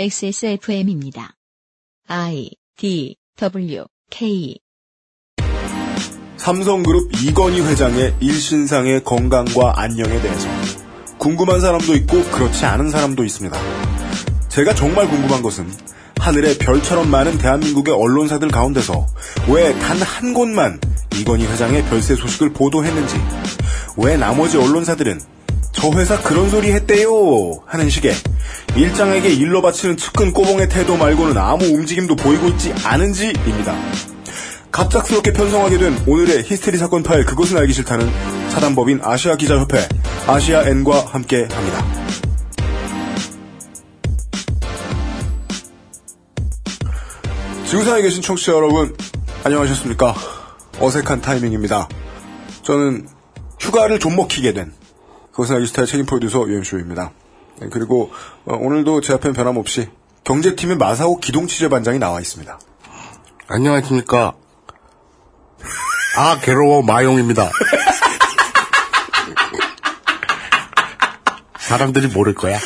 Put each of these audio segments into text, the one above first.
XSFM입니다. I D W K 삼성그룹 이건희 회장의 일신상의 건강과 안녕에 대해서 궁금한 사람도 있고 그렇지 않은 사람도 있습니다. 제가 정말 궁금한 것은 하늘의 별처럼 많은 대한민국의 언론사들 가운데서 왜 단 한 곳만 이건희 회장의 별세 소식을 보도했는지, 왜 나머지 언론사들은 저 회사 그런 소리 했대요 하는 식의 일장에게 일러 바치는 측근 꼬봉의 태도 말고는 아무 움직임도 보이고 있지 않은지입니다. 갑작스럽게 편성하게 된 오늘의 히스테리 사건 파일 그것은 알기 싫다는 사단법인 아시아 기자협회 아시아 N과 함께 합니다. 지구상에 계신 청취자 여러분 안녕하셨습니까? 어색한 타이밍입니다. 저는 휴가를 좀 먹히게 된 그것은 알기 싫다의 책임 프로듀서 유엠쇼입니다. 네, 그리고 어, 오늘도 제 앞엔 변함없이 경제팀의 마사오 기동 취재반장이 나와 있습니다. 안녕하십니까. 아, 괴로워 마용입니다. 사람들이 모를 거야.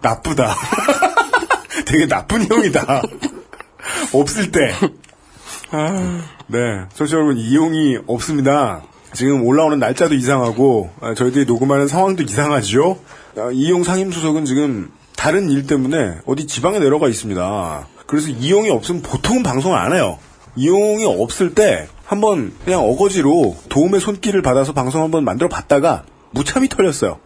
나쁘다. 되게 나쁜 형이다. 없을 때. 아, 네. 청취자 여러분, 이용이 없습니다. 지금 올라오는 날짜도 이상하고, 아, 저희들이 녹음하는 상황도 이상하죠? 아, 이용 상임수석은 지금 다른 일 때문에 어디 지방에 내려가 있습니다. 그래서 이용이 없으면 보통은 방송을 안 해요. 이용이 없을 때 한번 그냥 어거지로 도움의 손길을 받아서 방송 한번 만들어 봤다가 무참히 털렸어요.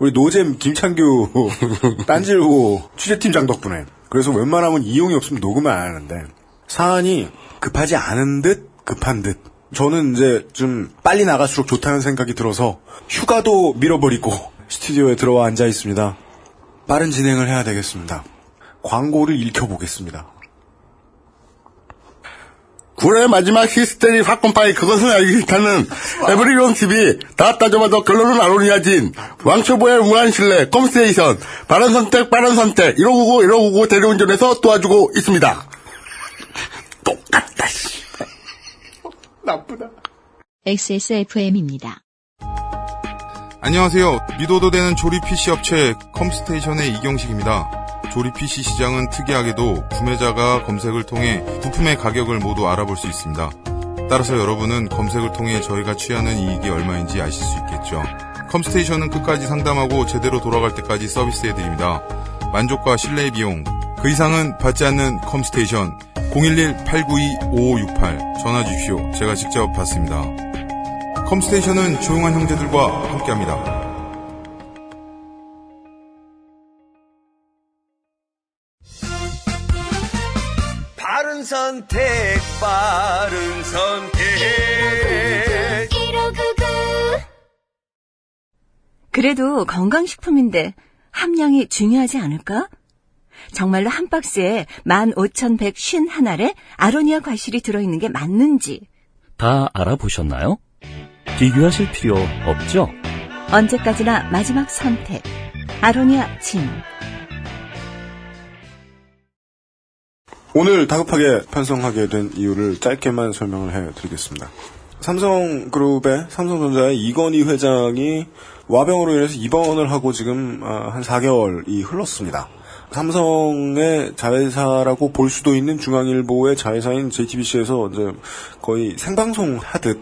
우리 노잼 김창규 딴질고 취재팀장 덕분에. 그래서 웬만하면 이용이 없으면 녹음을 안 하는데 사안이 급하지 않은 듯 급한 듯. 저는 이제 좀 빨리 나갈수록 좋다는 생각이 들어서 휴가도 밀어버리고 스튜디오에 들어와 앉아 있습니다. 빠른 진행을 해야 되겠습니다. 광고를 읽혀보겠습니다. 9회 마지막 히스테리 사건 파일 그것은 알기 싫다는 에브리온 TV 다 따져봐도 결론은 아로니아진 왕초보의 무한 신뢰 컴스테이션 바른 선택 빠른 선택 1599 1599 대리운전에서 도와주고 있습니다. 똑같다 씨. 나쁘다. XSFM입니다. 안녕하세요. 믿어도 되는 조립 PC 업체 컴스테이션의 이경식입니다. 조립 PC 시장은 특이하게도 구매자가 검색을 통해 부품의 가격을 모두 알아볼 수 있습니다. 따라서 여러분은 검색을 통해 저희가 취하는 이익이 얼마인지 아실 수 있겠죠. 컴스테이션은 끝까지 상담하고 제대로 돌아갈 때까지 서비스해드립니다. 만족과 신뢰의 비용, 그 이상은 받지 않는 컴스테이션 011-892-5568 전화 주십시오. 제가 직접 받습니다. 컴스테이션은 조용한 형제들과 함께합니다. 바른 선택, 바른 선택. 그래도 건강식품인데 함량이 중요하지 않을까? 정말로 한 박스에 15,151알에 아로니아 과실이 들어있는 게 맞는지 다 알아보셨나요? 비교하실 필요 없죠? 언제까지나 마지막 선택 아로니아 진 오늘 다급하게 편성하게 된 이유를 짧게만 설명을 해드리겠습니다. 삼성그룹의 삼성전자의 이건희 회장이 와병으로 인해서 입원을 하고 지금 아, 한 4개월이 흘렀습니다. 삼성의 자회사라고 볼 수도 있는 중앙일보의 자회사인 JTBC에서 이제 거의 생방송 하듯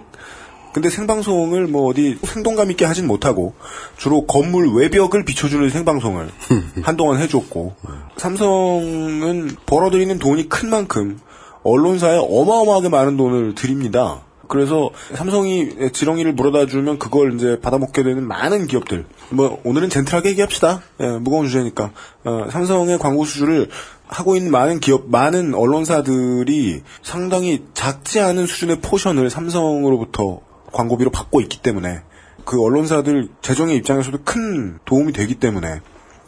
근데 생방송을 뭐 어디 생동감 있게 하진 못하고 주로 건물 외벽을 비춰주는 생방송을 한동안 해줬고 삼성은 벌어들이는 돈이 큰 만큼 언론사에 어마어마하게 많은 돈을 드립니다. 그래서 삼성이 지렁이를 물어다 주면 그걸 이제 받아먹게 되는 많은 기업들. 뭐 오늘은 gentle하게 얘기합시다. 예, 무거운 주제니까. 어, 삼성의 광고 수주를 하고 있는 많은 기업, 많은 언론사들이 상당히 작지 않은 수준의 포션을 삼성으로부터 광고비로 받고 있기 때문에 그 언론사들 재정의 입장에서도 큰 도움이 되기 때문에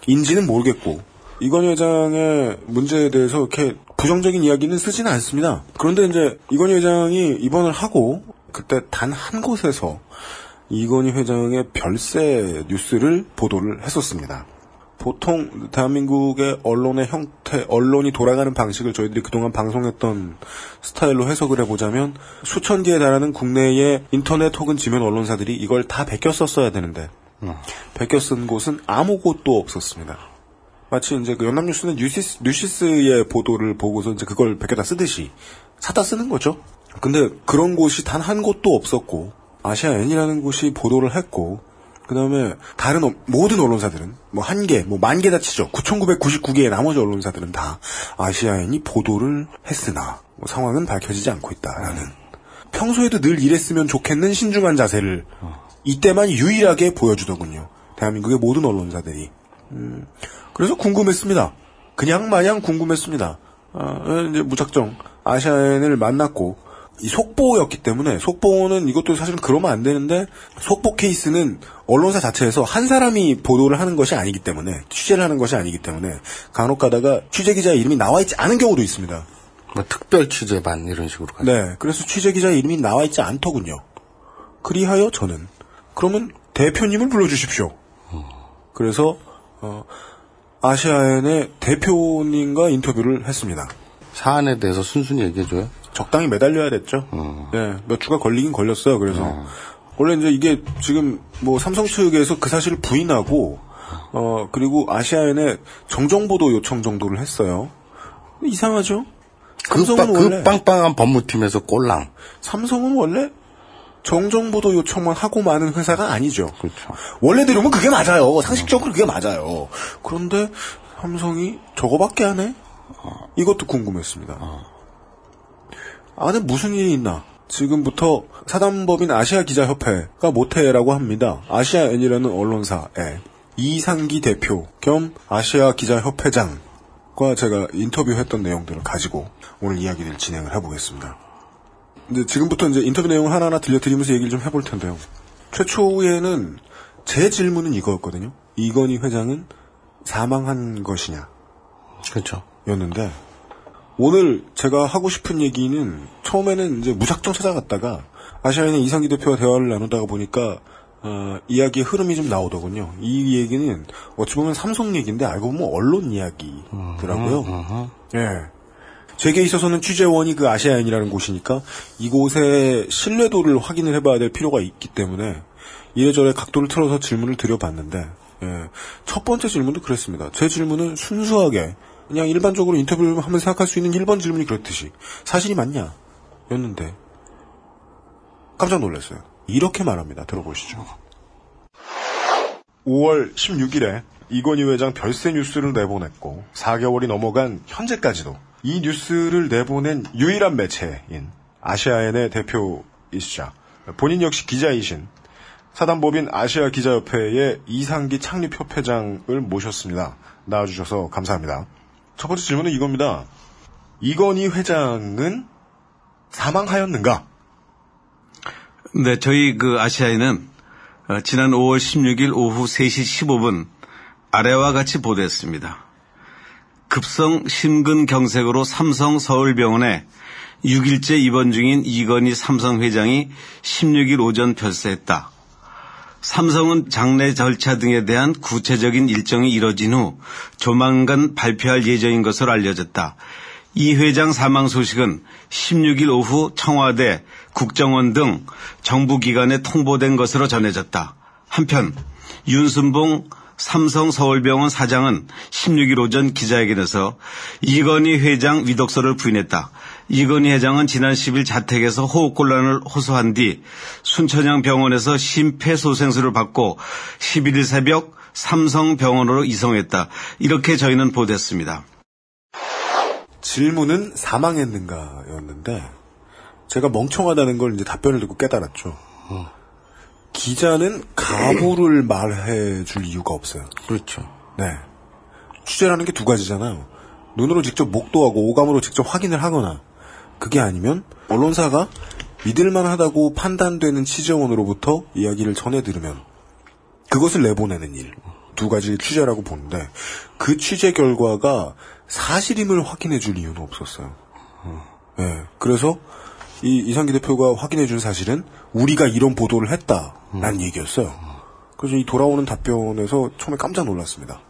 인지는 모르겠고 이건희 회장의 문제에 대해서 이렇게 부정적인 이야기는 쓰지는 않습니다. 그런데 이제 이건희 회장이 입원을 하고 그때 단 한 곳에서 이건희 회장의 별세 뉴스를 보도를 했었습니다. 보통 대한민국의 언론의 형태, 언론이 돌아가는 방식을 저희들이 그동안 방송했던 스타일로 해석을 해보자면 수천 개에 달하는 국내의 인터넷 혹은 지면 언론사들이 이걸 다 베껴 썼어야 되는데 베껴 쓴 곳은 아무 곳도 없었습니다. 마치 이제 그 연합뉴스는 뉴시스, 뉴시스의 보도를 보고서 이제 그걸 베껴다 쓰듯이 사다 쓰는 거죠. 근데 그런 곳이 단 한 곳도 없었고 아시아N이라는 곳이 보도를 했고 그 다음에 다른 어- 모든 언론사들은 뭐 한 개, 뭐 만 개 다 치죠. 9,999개의 나머지 언론사들은 다 아시아N이 보도를 했으나 뭐 상황은 밝혀지지 않고 있다라는 평소에도 늘 이랬으면 좋겠는 신중한 자세를 이때만 유일하게 보여주더군요. 대한민국의 모든 언론사들이. 음, 그래서 궁금했습니다. 그냥 마냥 궁금했습니다. 아, 이제 무작정 아시아N을 만났고 이 속보였기 때문에 속보는 이것도 사실은 그러면 안 되는데 속보 케이스는 언론사 자체에서 한 사람이 보도를 하는 것이 아니기 때문에 취재를 하는 것이 아니기 때문에 간혹 가다가 취재 기자 이름이 나와 있지 않은 경우도 있습니다. 뭐 특별 취재반 이런 식으로 가죠. 네, 그래서 취재 기자 이름이 나와 있지 않더군요. 그리하여 저는 그러면 대표님을 불러주십시오. 그래서 어, 아시아엔의 대표님과 인터뷰를 했습니다. 사안에 대해서 순순히 얘기해줘요. 적당히 매달려야 됐죠. 네, 몇 주가 걸리긴 걸렸어요. 그래서 원래 이제 이게 지금 뭐 삼성 측에서 그 사실을 부인하고 어 그리고 아시아엔에 정정보도 요청 정도를 했어요. 이상하죠? 그, 삼성은 빵- 그 원래 빵빵한 법무팀에서 꼴랑. 삼성은 원래 정정보도 요청만 하고 마는 회사가 아니죠. 그렇죠. 원래대로면 그게 맞아요. 상식적으로 그게 맞아요. 그런데 삼성이 저거밖에 안 해? 이것도 궁금했습니다. 안에 무슨 일이 있나? 지금부터 사단법인 아시아 기자협회가 모태라고 합니다. 아시아N이라는 언론사에 이상기 대표 겸 아시아 기자협회장과 제가 인터뷰했던 내용들을 가지고 오늘 이야기를 진행을 해보겠습니다. 이제 지금부터 이제 인터뷰 내용을 하나하나 들려드리면서 얘기를 좀 해볼 텐데요. 최초에는 제 질문은 이거였거든요. 이건희 회장은 사망한 것이냐 그렇죠. 였는데 오늘 제가 하고 싶은 얘기는 처음에는 이제 무작정 찾아갔다가 아시아인의 이상기 대표와 대화를 나누다가 보니까 어, 이야기의 흐름이 좀 나오더군요. 이 얘기는 어찌 보면 삼성 얘기인데 알고 보면 언론 이야기더라고요. 예. 제게 있어서는 취재원이 그 아시아인이라는 곳이니까 이곳의 신뢰도를 확인을 해봐야 될 필요가 있기 때문에 이래저래 각도를 틀어서 질문을 드려봤는데 예. 첫 번째 질문도 그랬습니다. 제 질문은 순수하게 그냥 일반적으로 인터뷰를 하면 생각할 수 있는 1번 질문이 그렇듯이 사실이 맞냐? 였는데 깜짝 놀랐어요. 이렇게 말합니다. 들어보시죠. 5월 16일에 이건희 회장 별세 뉴스를 내보냈고 4개월이 넘어간 현재까지도 이 뉴스를 내보낸 유일한 매체인 아시아엔의 대표이시자 본인 역시 기자이신 사단법인 아시아 기자협회의 이상기 창립협회장을 모셨습니다. 나와주셔서 감사합니다. 첫 번째 질문은 이겁니다. 이건희 회장은 사망하였는가? 네, 저희 그 아시아인은 어, 지난 5월 16일 오후 3시 15분 아래와 같이 보도했습니다. 급성 심근경색으로 삼성 서울병원에 6일째 입원 중인 이건희 삼성 회장이 16일 오전 별세했다. 삼성은 장례 절차 등에 대한 구체적인 일정이 이뤄진 후 조만간 발표할 예정인 것으로 알려졌다. 이 회장 사망 소식은 16일 오후 청와대, 국정원 등 정부기관에 통보된 것으로 전해졌다. 한편 윤순봉 삼성 서울병원 사장은 16일 오전 기자회견에서 이건희 회장 위독설을 부인했다. 이건희 회장은 지난 10일 자택에서 호흡곤란을 호소한 뒤 순천향 병원에서 심폐소생술을 받고 11일 새벽 삼성병원으로 이송했다. 이렇게 저희는 보도했습니다. 질문은 사망했는가였는데 제가 멍청하다는 걸 이제 답변을 듣고 깨달았죠. 기자는 가부를 말해 줄 이유가 없어요. 그렇죠. 네. 취재라는 게 두 가지잖아요. 눈으로 직접 목도하고 오감으로 직접 확인을 하거나 그게 아니면 언론사가 믿을만하다고 판단되는 취재원으로부터 이야기를 전해 들으면 그것을 내보내는 일. 두 가지 취재라고 보는데 그 취재 결과가 사실임을 확인해 줄 이유는 없었어요. 네. 그래서 이 이상기 대표가 확인해 준 사실은 우리가 이런 보도를 했다라는 얘기였어요. 그래서 이 돌아오는 답변에서 처음에 깜짝 놀랐습니다.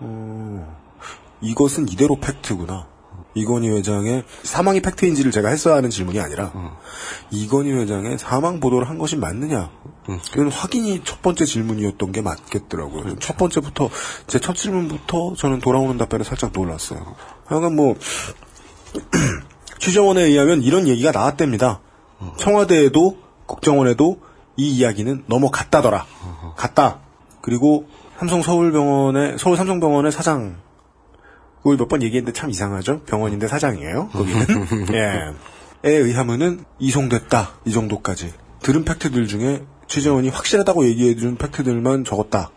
어, 이것은 이대로 팩트구나. 이건희 회장의 사망이 팩트인지를 제가 했어야 하는 질문이 아니라 이건희 회장의 사망 보도를 한 것이 맞느냐 이건 확인이 첫 번째 질문이었던 게 맞겠더라고요. 첫 번째부터 제 첫 질문부터 저는 돌아오는 답변에 살짝 놀랐어요. 하여간 뭐 취재원에 의하면 이런 얘기가 나왔답니다. 청와대에도 국정원에도 이 이야기는 넘어갔다더라. 갔다. 그리고 삼성 서울병원의 서울 삼성병원의 사장 그걸 몇 번 얘기했는데 참 이상하죠. 병원인데 사장이에요. 거기는 예. 에 의하면은 이송됐다. 이 정도까지 들은 팩트들 중에 취재원이 확실하다고 얘기해준 팩트들만 적었다.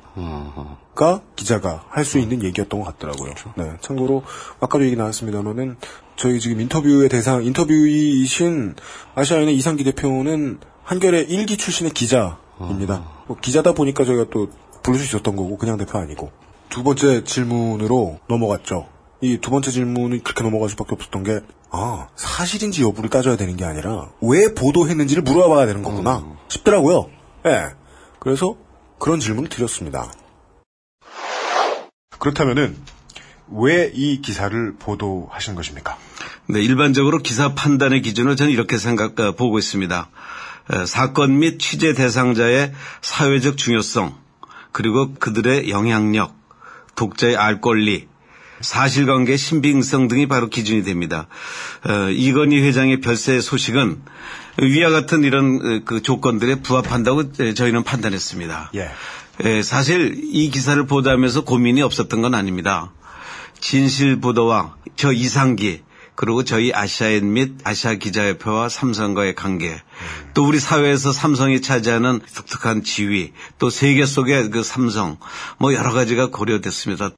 가 기자가 할 수 있는 얘기였던 것 같더라고요. 네, 참고로 아까도 얘기 나왔습니다만은 저희 지금 인터뷰의 대상 인터뷰이신 아시아인의 이상기 대표는 한겨레 일기 출신의 기자입니다. 뭐 기자다 보니까 저희가 또 부를 수 있었던 거고 그냥 대표 아니고 두 번째 질문으로 넘어갔죠. 이 두 번째 질문이 그렇게 넘어갈 수밖에 없었던 게 아, 사실인지 여부를 따져야 되는 게 아니라 왜 보도했는지를 물어봐야 되는 거구나 싶더라고요. 예. 그래서 그런 질문을 드렸습니다. 그렇다면은 왜 이 기사를 보도하신 것입니까? 네, 일반적으로 기사 판단의 기준을 저는 이렇게 생각 어, 보고 있습니다. 어, 사건 및 취재 대상자의 사회적 중요성, 그리고 그들의 영향력, 독자의 알 권리, 사실관계 신빙성 등이 바로 기준이 됩니다. 어, 이건희 회장의 별세 소식은 위와 같은 이런 어, 그 조건들에 부합한다고 에, 저희는 판단했습니다. 예. 에, 사실 이 기사를 보도하면서 고민이 없었던 건 아닙니다. 진실 보도와 저 이상기 그리고 저희 아시아인 및 아시아 기자협회와 삼성과의 관계, 또 우리 사회에서 삼성이 차지하는 독특한 지위, 또 세계 속의 그 삼성, 뭐 여러 가지가 고려됐습니다.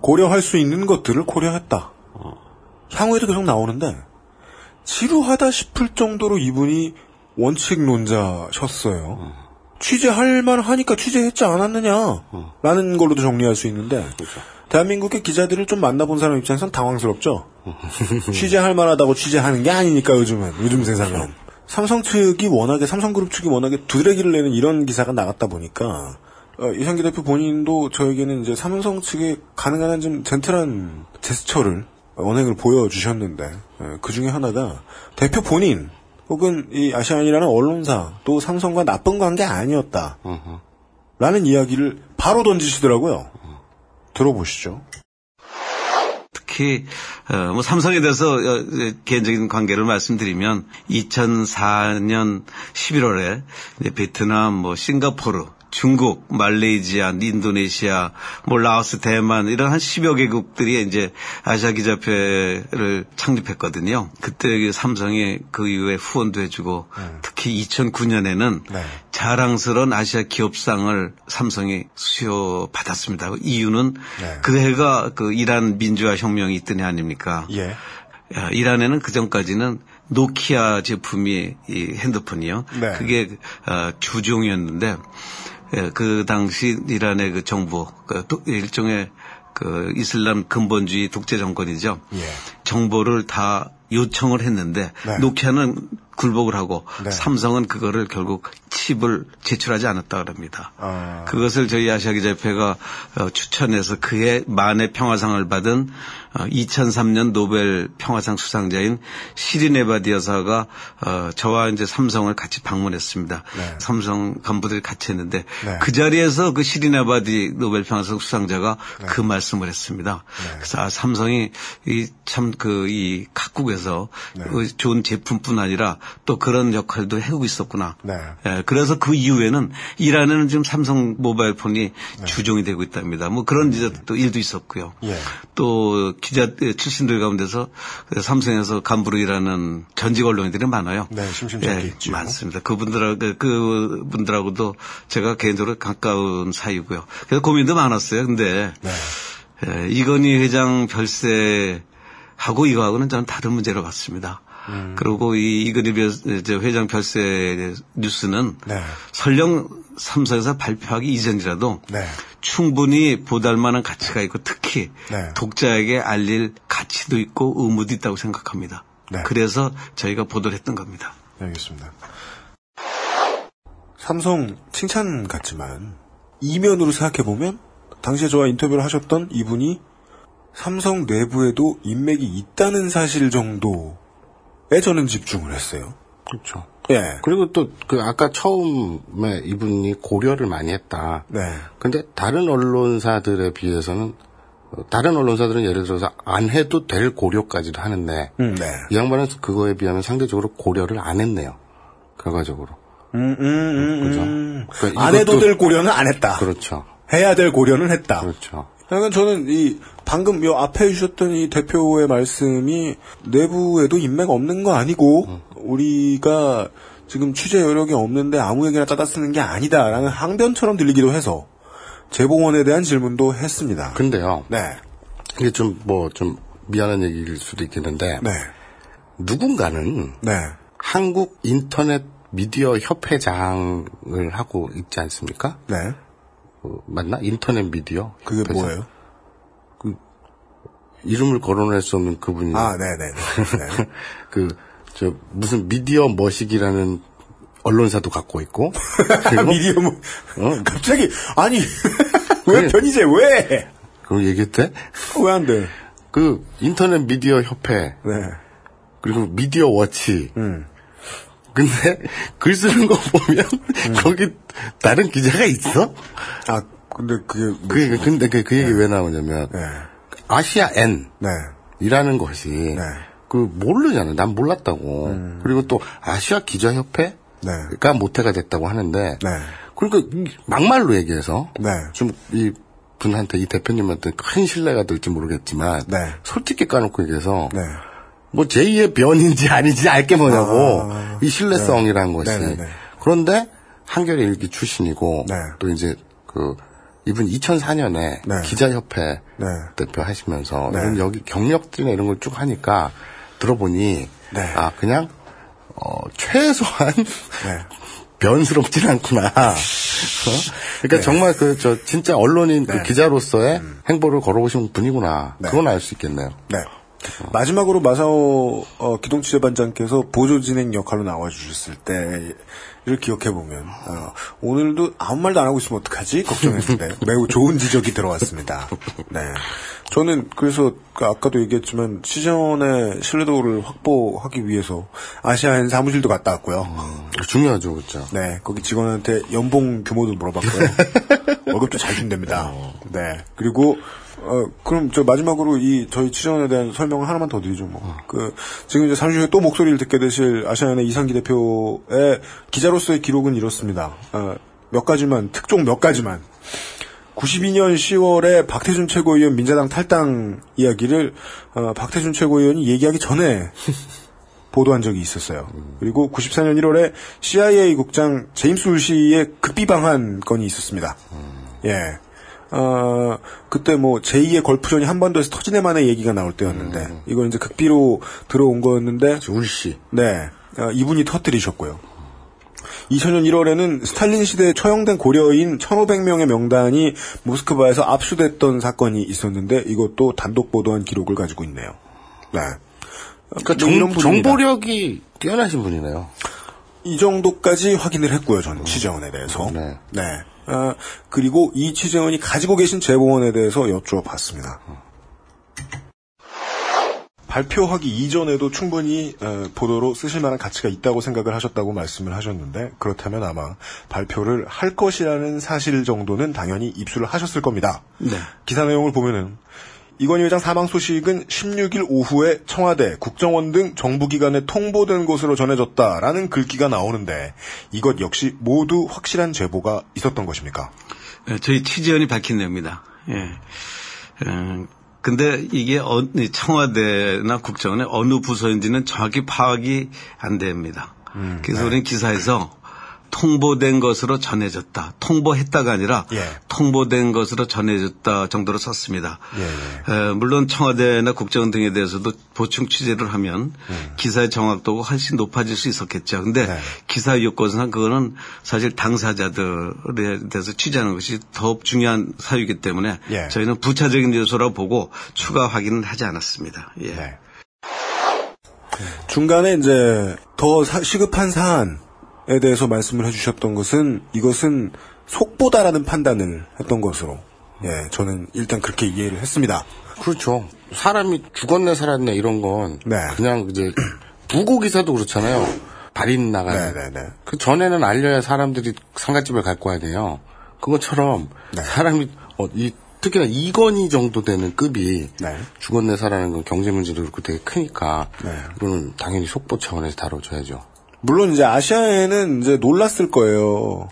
고려할 수 있는 것들을 고려했다. 향후에도 계속 나오는데 지루하다 싶을 정도로 이분이 원칙론자셨어요. 취재할 만하니까 취재했지 않았느냐? 라는 걸로도 정리할 수 있는데 대한민국의 기자들을 좀 만나본 사람 입장에선 당황스럽죠. 취재할 만하다고 취재하는 게 아니니까 요즘은. 요즘 세상은. 삼성 측이 워낙에 삼성그룹 측이 워낙에 두드레기를 내는 이런 기사가 나갔다 보니까 어, 이상기 대표 본인도 저에게는 이제 삼성 측에 가능한 한 좀 젠틀한 제스처를 언행을 보여주셨는데 그 중에 하나가 대표 본인 혹은 이 아시안이라는 언론사 또 삼성과 나쁜 관계 아니었다. 라는 이야기를 바로 던지시더라고요. 들어보시죠. 특히 어, 뭐 삼성에 대해서 어, 개인적인 관계를 말씀드리면 2004년 11월에 베트남, 뭐 싱가포르, 중국, 말레이시아, 인도네시아, 뭐 라오스, 대만 이런 한 10여 개국들이 이제 아시아 기자협회를 창립했거든요. 그때 그 삼성이 그 이후에 후원도 해주고 특히 2009년에는 네. 자랑스러운 아시아 기업상을 삼성이 수여 받았습니다. 이유는 네. 그 해가 그 이란 민주화 혁명이 있던 해 아닙니까? 예. 야, 이란에는 그 전까지는 노키아 제품이 이 핸드폰이요. 네. 그게 어, 주종이었는데 예, 그 당시 이란의 그 정부 그 도- 일종의 그 이슬람 근본주의 독재 정권이죠. 예. 정보를 다 요청을 했는데 네. 노키아는 굴복을 하고 네. 삼성은 그거를 결국 칩을 제출하지 않았다 그럽니다. 아. 그것을 저희 아시아 기자협회가 어, 추천해서 그해 만해 평화상을 받은 어, 2003년 노벨 평화상 수상자인 시린 에바디 여사가 어, 저와 이제 삼성을 같이 방문했습니다. 네. 삼성 간부들이 같이 했는데 네. 그 자리에서 그 시린 에바디 노벨 평화상 수상자가 네. 그 말씀을 했습니다. 그래서 아, 삼성이 참 그 이 각국에서 네. 그 좋은 제품뿐 아니라 또 그런 역할도 해오고 있었구나. 네. 예, 그래서 그 이후에는 이란에는 지금 삼성 모바일 폰이 주종이 되고 있답니다. 뭐 그런 이제 또 일도 있었고요. 네. 예. 또 기자 출신들 가운데서 그 삼성에서 간부로 일하는 전직 언론인들이 많아요. 네, 심심찮게 예, 있죠. 많습니다. 그분들하고 그 분들하고도 제가 개인적으로 가까운 사이고요. 그래서 고민도 많았어요. 근데 네. 예, 이건희 회장 별세하고 이거하고는 저는 다른 문제로 봤습니다. 음. 그리고 이 이건희 회장 별세 뉴스는 네. 설령 삼성에서 발표하기 이전이라도 네. 충분히 보달 만한 가치가 있고 특히 네. 독자에게 알릴 가치도 있고 의무도 있다고 생각합니다. 네. 그래서 저희가 보도를 했던 겁니다. 네, 알겠습니다. 삼성 칭찬 같지만 이면으로 생각해 보면 당시에 저와 인터뷰를 하셨던 이분이 삼성 내부에도 인맥이 있다는 사실 정도에 저는 집중을 했어요. 그렇죠. 예. 그리고 또 그 아까 처음에 이분이 고려를 많이 했다. 네. 근데 다른 언론사들에 비해서는 어, 다른 언론사들은 예를 들어서 안 해도 될 고려까지도 하는데 음, 네. 이 양반은 그거에 비하면 상대적으로 고려를 안 했네요. 결과적으로. 음, 음, 음, 그죠? 음. 그러니까 안 해도 될 고려는 안 했다. 그렇죠. 해야 될 고려는 했다. 그렇죠. 그러니까 저는 이 방금 요 앞에 주셨던 이 대표의 말씀이 내부에도 인맥 없는 거 아니고 우리가 지금 취재 여력이 없는데 아무에게나 짜다 쓰는 게 아니다라는 항변처럼 들리기도 해서 재봉원에 대한 질문도 했습니다. 근데요. 네, 이게 좀 뭐 좀 미안한 얘기일 수도 있겠는데 네, 누군가는 네. 한국 인터넷 미디어 협회장을 하고 있지 않습니까? 네. 어, 맞나? 인터넷 미디어. 그게 협회장? 뭐예요? 이름을 거론할 수 없는 그분이 아, 네, 네, 네. 네. 그 저 무슨 미디어 머시기라는 언론사도 갖고 있고 미디어 뭐 어, 갑자기 아니 왜 그래. 편의제 왜? 그거 얘기했대? 왜 안 돼? 그 인터넷 미디어 협회 네. 그리고 미디어 워치 음. 근데 글 쓰는 거 보면 거기 다른 기자가 있어? 아, 근데 그게 그 얘기, 근데 그, 그 얘기 왜 나오냐면 네. 아시아 N 네. 이라는 것이 그 모르잖아. 난 몰랐다고. 그리고 또 아시아 기자협회가 네. 모태가 됐다고 하는데 네. 그러니까 이- 막말로 얘기해서 네. 좀이 분한테 이 대표님한테 큰 신뢰가 될지 모르겠지만 네. 솔직히 까놓고 얘기해서 네. 뭐 제2의 변인지 아닌지 알게 뭐냐고 아. 이 신뢰성이라는 것이 네네네. 그런데 한겨레 일기 출신이고 네. 또 이제 그 이분 2004년에 네. 기자협회 네. 대표 하시면서 네. 여기 경력들이나 이런 걸 쭉 하니까 들어보니 네. 아 그냥 어 최소한 네. 변스럽진 않구나. 어? 그러니까 정말 그 저 진짜 언론인 그 네. 기자로서의 행보를 걸어오신 분이구나. 네. 그건 알 수 있겠네요. 네. 마지막으로 마사오 어, 기동 취재반장께서 보조 진행 역할로 나와주셨을 때 를 기억해 보면 어, 오늘도 아무 말도 안 하고 있으면 어떡하지 걱정했는데 매우 좋은 지적이 들어왔습니다. 네. 저는 그래서 그 아까도 얘기했지만 시전의 신뢰도를 확보하기 위해서 아시아엔 사무실도 갔다 왔고요. 중요하죠, 그렇죠. 네, 거기 직원한테 연봉 규모도 물어봤고요. 월급도 잘 준답니다. 네. 그리고, 어, 그럼 저 마지막으로 이 저희 취재원에 대한 설명을 하나만 더 드리죠, 뭐. 그, 지금 이제 잠시 후에 또 목소리를 듣게 되실 아시아연의 이상기 대표의 기자로서의 기록은 이렇습니다. 어, 몇 가지만, 특종 몇 가지만. 92년 10월에 박태준 최고위원 민자당 탈당 이야기를 어, 박태준 최고위원이 얘기하기 전에 보도한 적이 있었어요. 그리고 94년 1월에 CIA 국장 제임스 울시의 극비방한 건이 있었습니다. 예. 어, 그때 뭐 제2의 걸프전이 한번더 해서 터지네만의 얘기가 나올 때였는데 이건 이제 극비로 들어온 거였는데 울씨. 네. 어, 이분이 터뜨리셨고요. 2000년 1월에는 스탈린 시대에 처형된 고려인 1500명의 명단이 모스크바에서 압수됐던 사건이 있었는데 이것도 단독 보도한 기록을 가지고 있네요. 네. 그러니까 뭐 이런 정. 정보력이 뛰어나신 분이네요. 이 정도까지 확인을 했고요, 저는 취재원에 대해서. 네. 네. 아, 그리고 이 취재원이 가지고 계신 제보원에 대해서 여쭈어봤습니다. 발표하기 이전에도 충분히 어, 보도로 쓰실 만한 가치가 있다고 생각을 하셨다고 말씀을 하셨는데 그렇다면 아마 발표를 할 것이라는 사실 정도는 당연히 입수를 하셨을 겁니다. 네. 기사 내용을 보면은 이건희 회장 사망 소식은 16일 오후에 청와대, 국정원 등 정부기관에 통보된 것으로 전해졌다라는 글귀가 나오는데 이것 역시 모두 확실한 제보가 있었던 것입니까? 예, 저희 취재원이 밝힌 내용입니다. 예. 어, 근데 이게 어- 이 청와대나 국정원의 어느 부서인지는 정확히 파악이 안 됩니다. 음, 그래서 네. 우리는 기사에서 통보된 것으로 전해졌다. 통보했다가 아니라 예. 통보된 것으로 전해졌다 정도로 썼습니다. 예, 에, 물론 청와대나 국정원 등에 대해서도 보충 취재를 하면 음. 기사의 정확도가 훨씬 높아질 수 있었겠죠. 근데 네. 기사 요건상 그거는 사실 당사자들에 대해서 취재하는 것이 더 중요한 사유이기 때문에 예. 저희는 부차적인 요소라고 보고 추가 확인은 하지 않았습니다. 예. 네. 중간에 이제 더 사- 시급한 사안 에 대해서 말씀을 해주셨던 것은 이것은 속보다라는 판단을 했던 것으로 예, 저는 일단 그렇게 이해를 했습니다. 그렇죠. 사람이 죽었네 살았네 이런 건 네. 그냥 이제 부고 기사도 그렇잖아요. 발인 나가는. 네네네. 그 전에는 알려야 사람들이 상가집을 와야 돼요. 그것처럼 네. 사람이 어, 이 특히나 이건희 정도 되는 급이 네. 죽었네 살아는 건 경제 문제도 그렇고 되게 크니까 네. 이거는 당연히 속보 차원에서 다뤄줘야죠. 물론 이제 아시아에는 이제 놀랐을 거예요.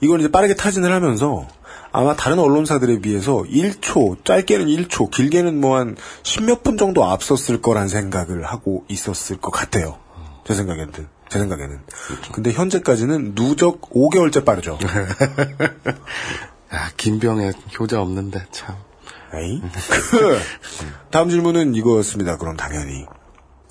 이걸 이제 빠르게 타진을 하면서 아마 다른 언론사들에 비해서 1초, 짧게는 1초, 길게는 뭐한 십몇 분 정도 앞섰을 거란 생각을 하고 있었을 것 같아요. 제 생각에는. 제 생각에는. 근데 현재까지는 누적 5개월째 빠르죠. 야, 김병에 효자 없는데 참. 에이? 그 다음 질문은 이거였습니다. 그럼 당연히.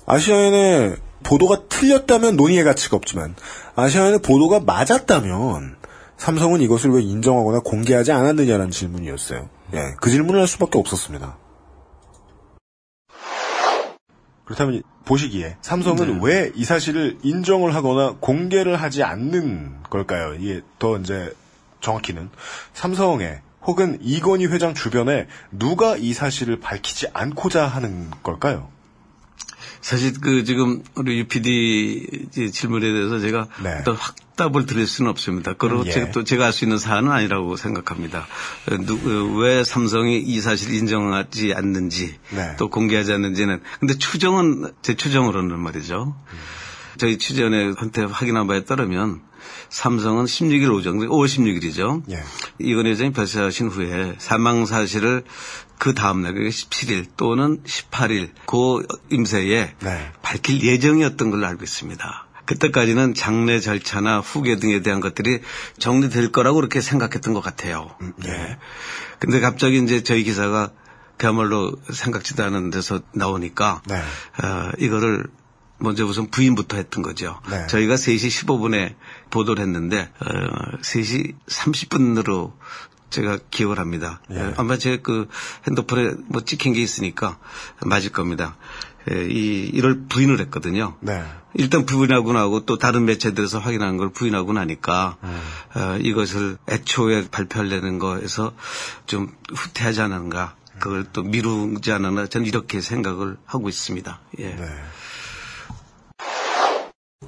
아시아인의 보도가 틀렸다면 논의의 가치가 없지만 아시아인의 보도가 맞았다면 삼성은 이것을 왜 인정하거나 공개하지 않았느냐라는 질문이었어요. 예, 그 질문을 할 수밖에 없었습니다. 그렇다면 보시기에 삼성은 왜이 사실을 인정을 하거나 공개를 하지 않는 걸까요? 이게 더 이제 정확히는 삼성에 혹은 이건희 회장 주변에 누가 이 사실을 밝히지 않고자 하는 걸까요? 사실 그 지금 우리 UPD 질문에 대해서 제가 네. 어떤 확답을 드릴 수는 없습니다. 그리고 예. 제가 또 제가 알 수 있는 사안은 아니라고 생각합니다. 어, 누- 어, 왜 삼성이 이 사실을 인정하지 않는지 네. 또 공개하지 않는지는 근데 추정은 제 추정으로는 말이죠. 저희 취재원의 한테 확인한 바에 따르면 삼성은 16일 오전, 5월 16일이죠. 예. 이건 회장이 별세하신 후에 사망 사실을 그 다음날, 그게 17일 또는 18일 그 임세에 네. 밝힐 예정이었던 걸로 알고 있습니다. 그때까지는 장례 절차나 후계 등에 대한 것들이 정리될 거라고 그렇게 생각했던 것 같아요. 예. 근데 갑자기 이제 저희 기사가 그야말로 생각지도 않은 데서 나오니까 네. 어, 이거를 먼저 우선 부인부터 했던 거죠. 네. 저희가 3시 15분에 보도를 했는데 어, 3시 30분으로 제가 기억을 합니다. 예. 어, 아마 제 그 핸드폰에 뭐 찍힌 게 있으니까 맞을 겁니다. 예, 이 이걸 부인을 했거든요. 네. 일단 부인하고 나고 또 다른 매체들에서 확인한 걸 부인하고 나니까 음. 어, 이것을 애초에 발표하려는 거에서 좀 후퇴하지 않은가 그걸 또 미루지 않았나 저는 이렇게 생각을 하고 있습니다. 예. 네.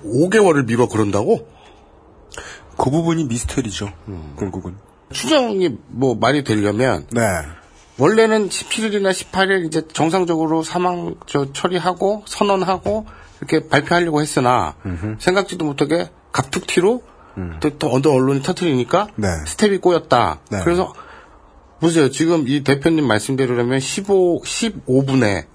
5개월을 미뤄 그런다고? 그 부분이 미스터리죠. 결국은. 추정이 뭐 말이 되려면 네. 원래는 17일이나 18일 이제 정상적으로 사망 저 처리하고 선언하고 이렇게 발표하려고 했으나 생각지도 못하게 갑툭튀로 또, 또 어느 언론이 터트리니까 네. 스텝이 꼬였다. 네. 그래서 보세요. 지금 이 대표님 말씀대로라면 15 15분에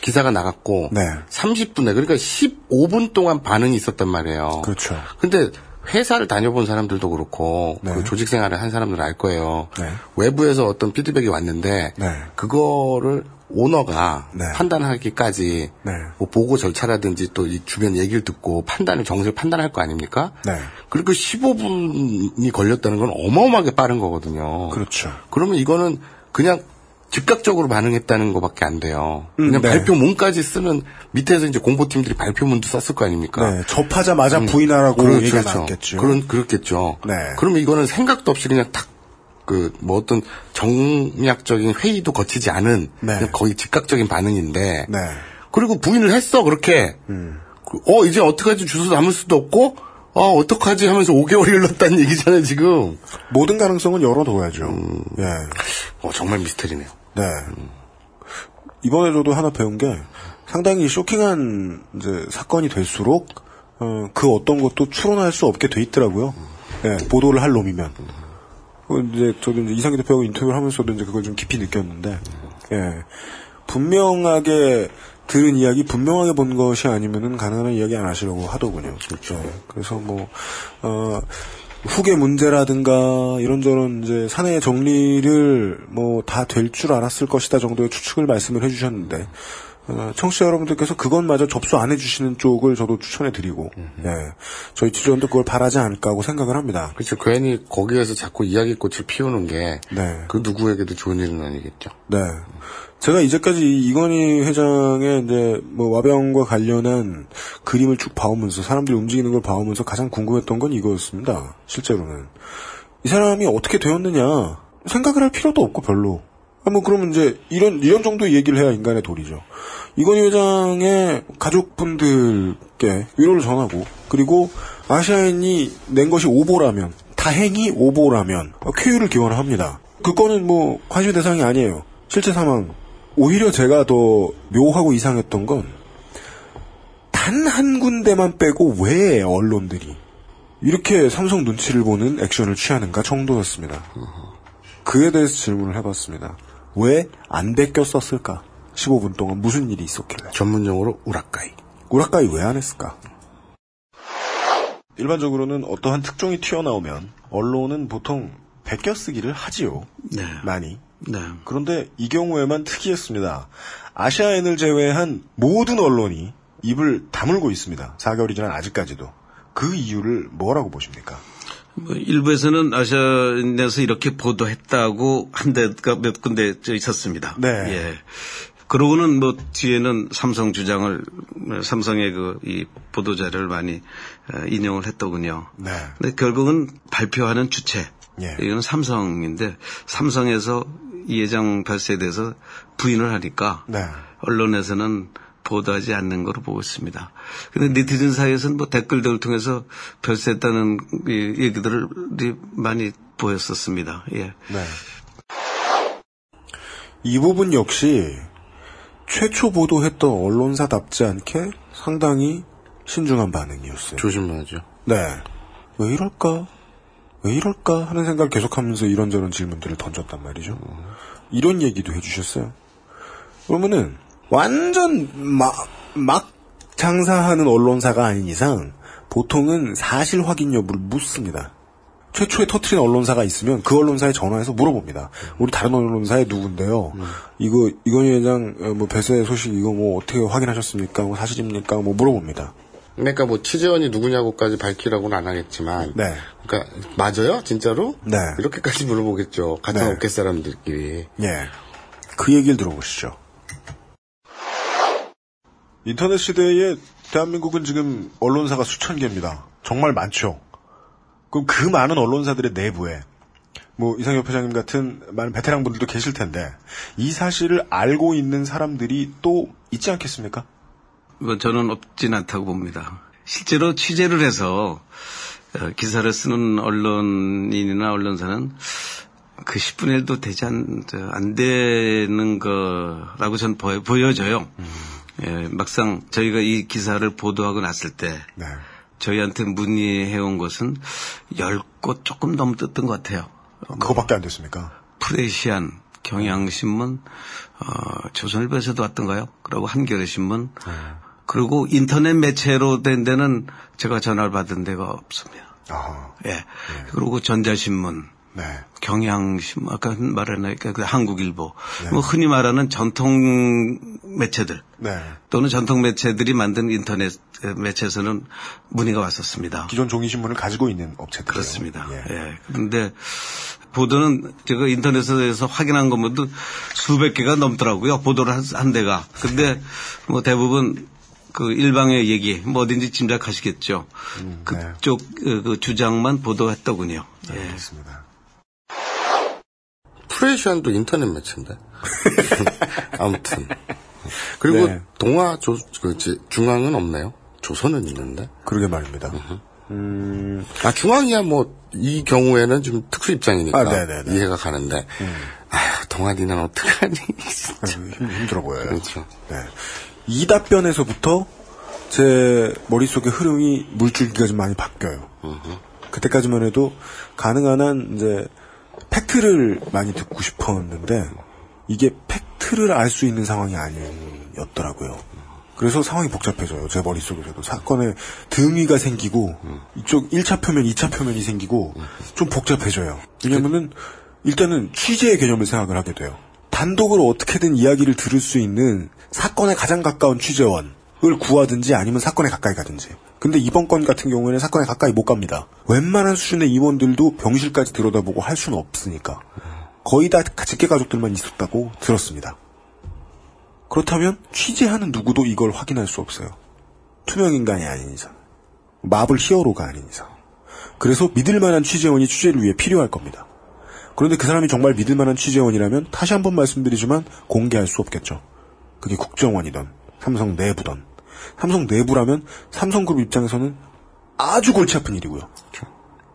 기사가 나갔고 네. 30분에 그러니까 15분 동안 반응이 있었단 말이에요. 그렇죠. 근데 회사를 다녀본 사람들도 그렇고 네. 그 조직 생활을 한 사람들은 알 거예요. 네. 외부에서 어떤 피드백이 왔는데 네. 그거를 오너가 네. 판단하기까지 네. 뭐 보고 절차라든지 또 이 주변 얘기를 듣고 판단을 정세를 판단할 거 아닙니까? 네. 그리고 15분이 걸렸다는 건 어마어마하게 빠른 거거든요. 그렇죠. 그러면 이거는 그냥 즉각적으로 반응했다는 것밖에 안 돼요. 음, 그냥 네. 발표문까지 쓰는 밑에서 이제 공보팀들이 발표문도 썼을 거 아닙니까? 네. 접하자마자 부인하라고 그렇죠, 얘기가 그렇죠. 나왔겠죠. 그런 그렇겠죠. 네. 그러면 이거는 생각도 없이 그냥 탁 그 뭐 어떤 정략적인 회의도 거치지 않은 네. 거의 즉각적인 반응인데 네. 그리고 부인을 했어 그렇게 음. 그, 어 이제 어떡하지 주소 담을 수도 없고 아 어떡하지 하면서 5개월이 흘렀다는 얘기잖아요 지금 모든 가능성은 열어둬야죠. 음. 예. 어 정말 미스터리네요. 네. 이번에 저도 하나 배운 게 상당히 쇼킹한 이제 사건이 될수록 어, 그 어떤 것도 추론할 수 없게 돼 있더라고요. 예, 보도를 할 놈이면. 그 이제 저도 이제 이상기 대표하고 인터뷰를 하면서도 이제 그걸 좀 깊이 느꼈는데, 예, 분명하게 들은 이야기, 분명하게 본 것이 아니면은 가능한 이야기 안 하시려고 하더군요. 그렇죠. 그래서 뭐, 어, 후계 문제라든가 이런저런 이제 사내 정리를 뭐 다 될 줄 알았을 것이다 정도의 추측을 말씀을 해주셨는데 어, 청취자 여러분들께서 그것마저 접수 안 해주시는 쪽을 저도 추천해드리고 예, 저희 취재원도 그걸 바라지 않을까 하고 생각을 합니다. 그렇죠 괜히 거기에서 자꾸 이야기꽃을 피우는 게그 네, 누구에게도 좋은 일은 아니겠죠. 네. 제가 이제까지 이 이건희 회장의 이제 뭐 와병과 관련한 그림을 쭉 봐오면서 사람들이 움직이는 걸 봐오면서 가장 궁금했던 건 이거였습니다. 실제로는 이 사람이 어떻게 되었느냐 생각을 할 필요도 없고 별로. 아, 뭐 그러면 이제 이런 이런 정도 얘기를 해야 인간의 도리죠. 이건희 회장의 가족분들께 위로를 전하고 그리고 아시아인이 낸 것이 오보라면 다행히 오보라면 쾌유를 기원합니다. 그 건은 뭐 관심 대상이 아니에요. 실제 사망. 오히려 제가 더 묘하고 이상했던 건 단 한 군데만 빼고 왜 언론들이 이렇게 삼성 눈치를 보는 액션을 취하는가 정도였습니다. 그에 대해서 질문을 해봤습니다. 왜 안 베꼈었을까? 15분 동안 무슨 일이 있었길래? 전문용어로 우라카이. 우라카이 왜 안 했을까? 일반적으로는 어떠한 특종이 튀어나오면 언론은 보통 베껴쓰기를 하지요. 네. 많이. 네. 그런데 이 경우에만 특이했습니다. 아시아인을 제외한 모든 언론이 입을 다물고 있습니다. 4개월이 지난 아직까지도. 그 이유를 뭐라고 보십니까? 뭐 일부에서는 아시아인에서 이렇게 보도했다고 한 데가 몇 군데 저 있었습니다. 네. 예. 그러고는 뭐 뒤에는 삼성 주장을 삼성의 그 이 보도 자료를 많이 어, 인용을 했더군요. 네. 근데 결국은 발표하는 주체 예. 이건 삼성인데 삼성에서 이 예정 발세에 대해서 부인을 하니까 네. 언론에서는 보도하지 않는 거로 보고 있습니다. 근데 네티즌 사이에서는 뭐 댓글들을 통해서 별세했다는 이 얘기들이 많이 보였었습니다. 예. 네. 이 부분 역시 최초 보도했던 언론사답지 않게 상당히 신중한 반응이었어요. 조심하죠. 네. 왜 이럴까? 왜 이럴까? 하는 생각을 계속하면서 이런저런 질문들을 던졌단 말이죠. 이런 얘기도 해주셨어요. 그러면은 완전 막, 막 장사하는 언론사가 아닌 이상 보통은 사실 확인 여부를 묻습니다. 최초에 터트린 언론사가 있으면 그 언론사에 전화해서 물어봅니다. 우리 다른 언론사에 누군데요. 이거 이건희 회장 어, 뭐 배세 소식 이거 뭐 어떻게 확인하셨습니까? 뭐 사실입니까? 뭐 물어봅니다. 그러니까 뭐 취재원이 누구냐고까지 밝히라고는 안 하겠지만, 네. 그러니까 맞아요, 진짜로? 네. 이렇게까지 물어보겠죠. 같은 네. 업계 사람들끼리. 예. 그 얘기를 들어보시죠. 인터넷 시대에 대한민국은 지금 언론사가 수천 개입니다. 정말 많죠. 그럼 그 많은 언론사들의 내부에 뭐 이상엽 회장님 같은 많은 베테랑 분들도 계실 텐데 이 사실을 알고 있는 사람들이 또 있지 않겠습니까? 뭐 저는 없진 않다고 봅니다. 실제로 취재를 해서 어, 기사를 쓰는 언론인이나 언론사는 그 10분의 1도 되지 않, 저, 안 되는 거라고 전 보여, 보여져요. 예, 막상 저희가 이 기사를 보도하고 났을 때 네. 저희한테 문의해온 것은 10곳 조금 넘었던 것 같아요. 그거밖에 안 됐습니까? 프레시안, 경향신문, 어, 조선일보에서도 왔던가요? 그리고 한겨레신문, 그리고 인터넷 매체로 된 데는 제가 전화를 받은 데가 없습니다. 아, 예. 그리고 전자신문, 네. 경향신문, 아까 말했나니까 그 한국일보, 뭐 흔히 말하는 전통 매체들 네. 또는 전통 매체들이 만든 인터넷 매체에서는 문의가 왔었습니다. 기존 종이신문을 가지고 있는 업체들. 그렇습니다. 예. 예. 그런데 보도는 제가 인터넷에서 확인한 것만도 수백 개가 넘더라고요. 보도를 한, 한 데가. 근데 뭐 대부분 그 일방의 얘기, 뭐 어딘지 짐작하시겠죠. 네. 그쪽 그, 그 주장만 보도했더군요. 예. 그렇습니다. 프레시안도 인터넷 매체인데. 아무튼. 그리고 네. 동아 조, 그, 지- 중앙은 없네요. 조선은 있는데. 그러게 말입니다. 아, 중앙이야 뭐, 이 경우에는 좀 특수 입장이니까. 아, 네네네. 이해가 가는데. 아, 동아리는 어떡하니. 힘, 힘들어 보여요. 그렇죠. 네. 이 답변에서부터 제 머릿속의 흐름이 물줄기가 좀 많이 바뀌어요. 그때까지만 해도 가능한 한 이제 팩트를 많이 듣고 싶었는데 이게 팩트를 알 수 있는 상황이 아니었더라고요. 그래서 상황이 복잡해져요. 제 머릿속에서도. 사건에 등위가 생기고 이쪽 1차 표면, 2차 표면이 생기고 좀 복잡해져요. 왜냐면은 일단은 취재의 개념을 생각을 하게 돼요. 단독으로 어떻게든 이야기를 들을 수 있는 사건에 가장 가까운 취재원을 구하든지 아니면 사건에 가까이 가든지. 근데 이번 건 같은 경우에는 사건에 가까이 못 갑니다. 웬만한 수준의 임원들도 병실까지 들여다보고 할 수는 없으니까. 거의 다 직계 가족들만 있었다고 들었습니다. 그렇다면 취재하는 누구도 이걸 확인할 수 없어요. 투명 인간이 아닌 이상. 마블 히어로가 아닌 이상. 그래서 믿을 만한 취재원이 취재를 위해 필요할 겁니다. 그런데 그 사람이 정말 믿을 만한 취재원이라면 다시 한번 말씀드리지만 공개할 수 없겠죠. 그게 국정원이던 삼성 내부던 삼성 내부라면 삼성그룹 입장에서는 아주 골치 아픈 일이고요.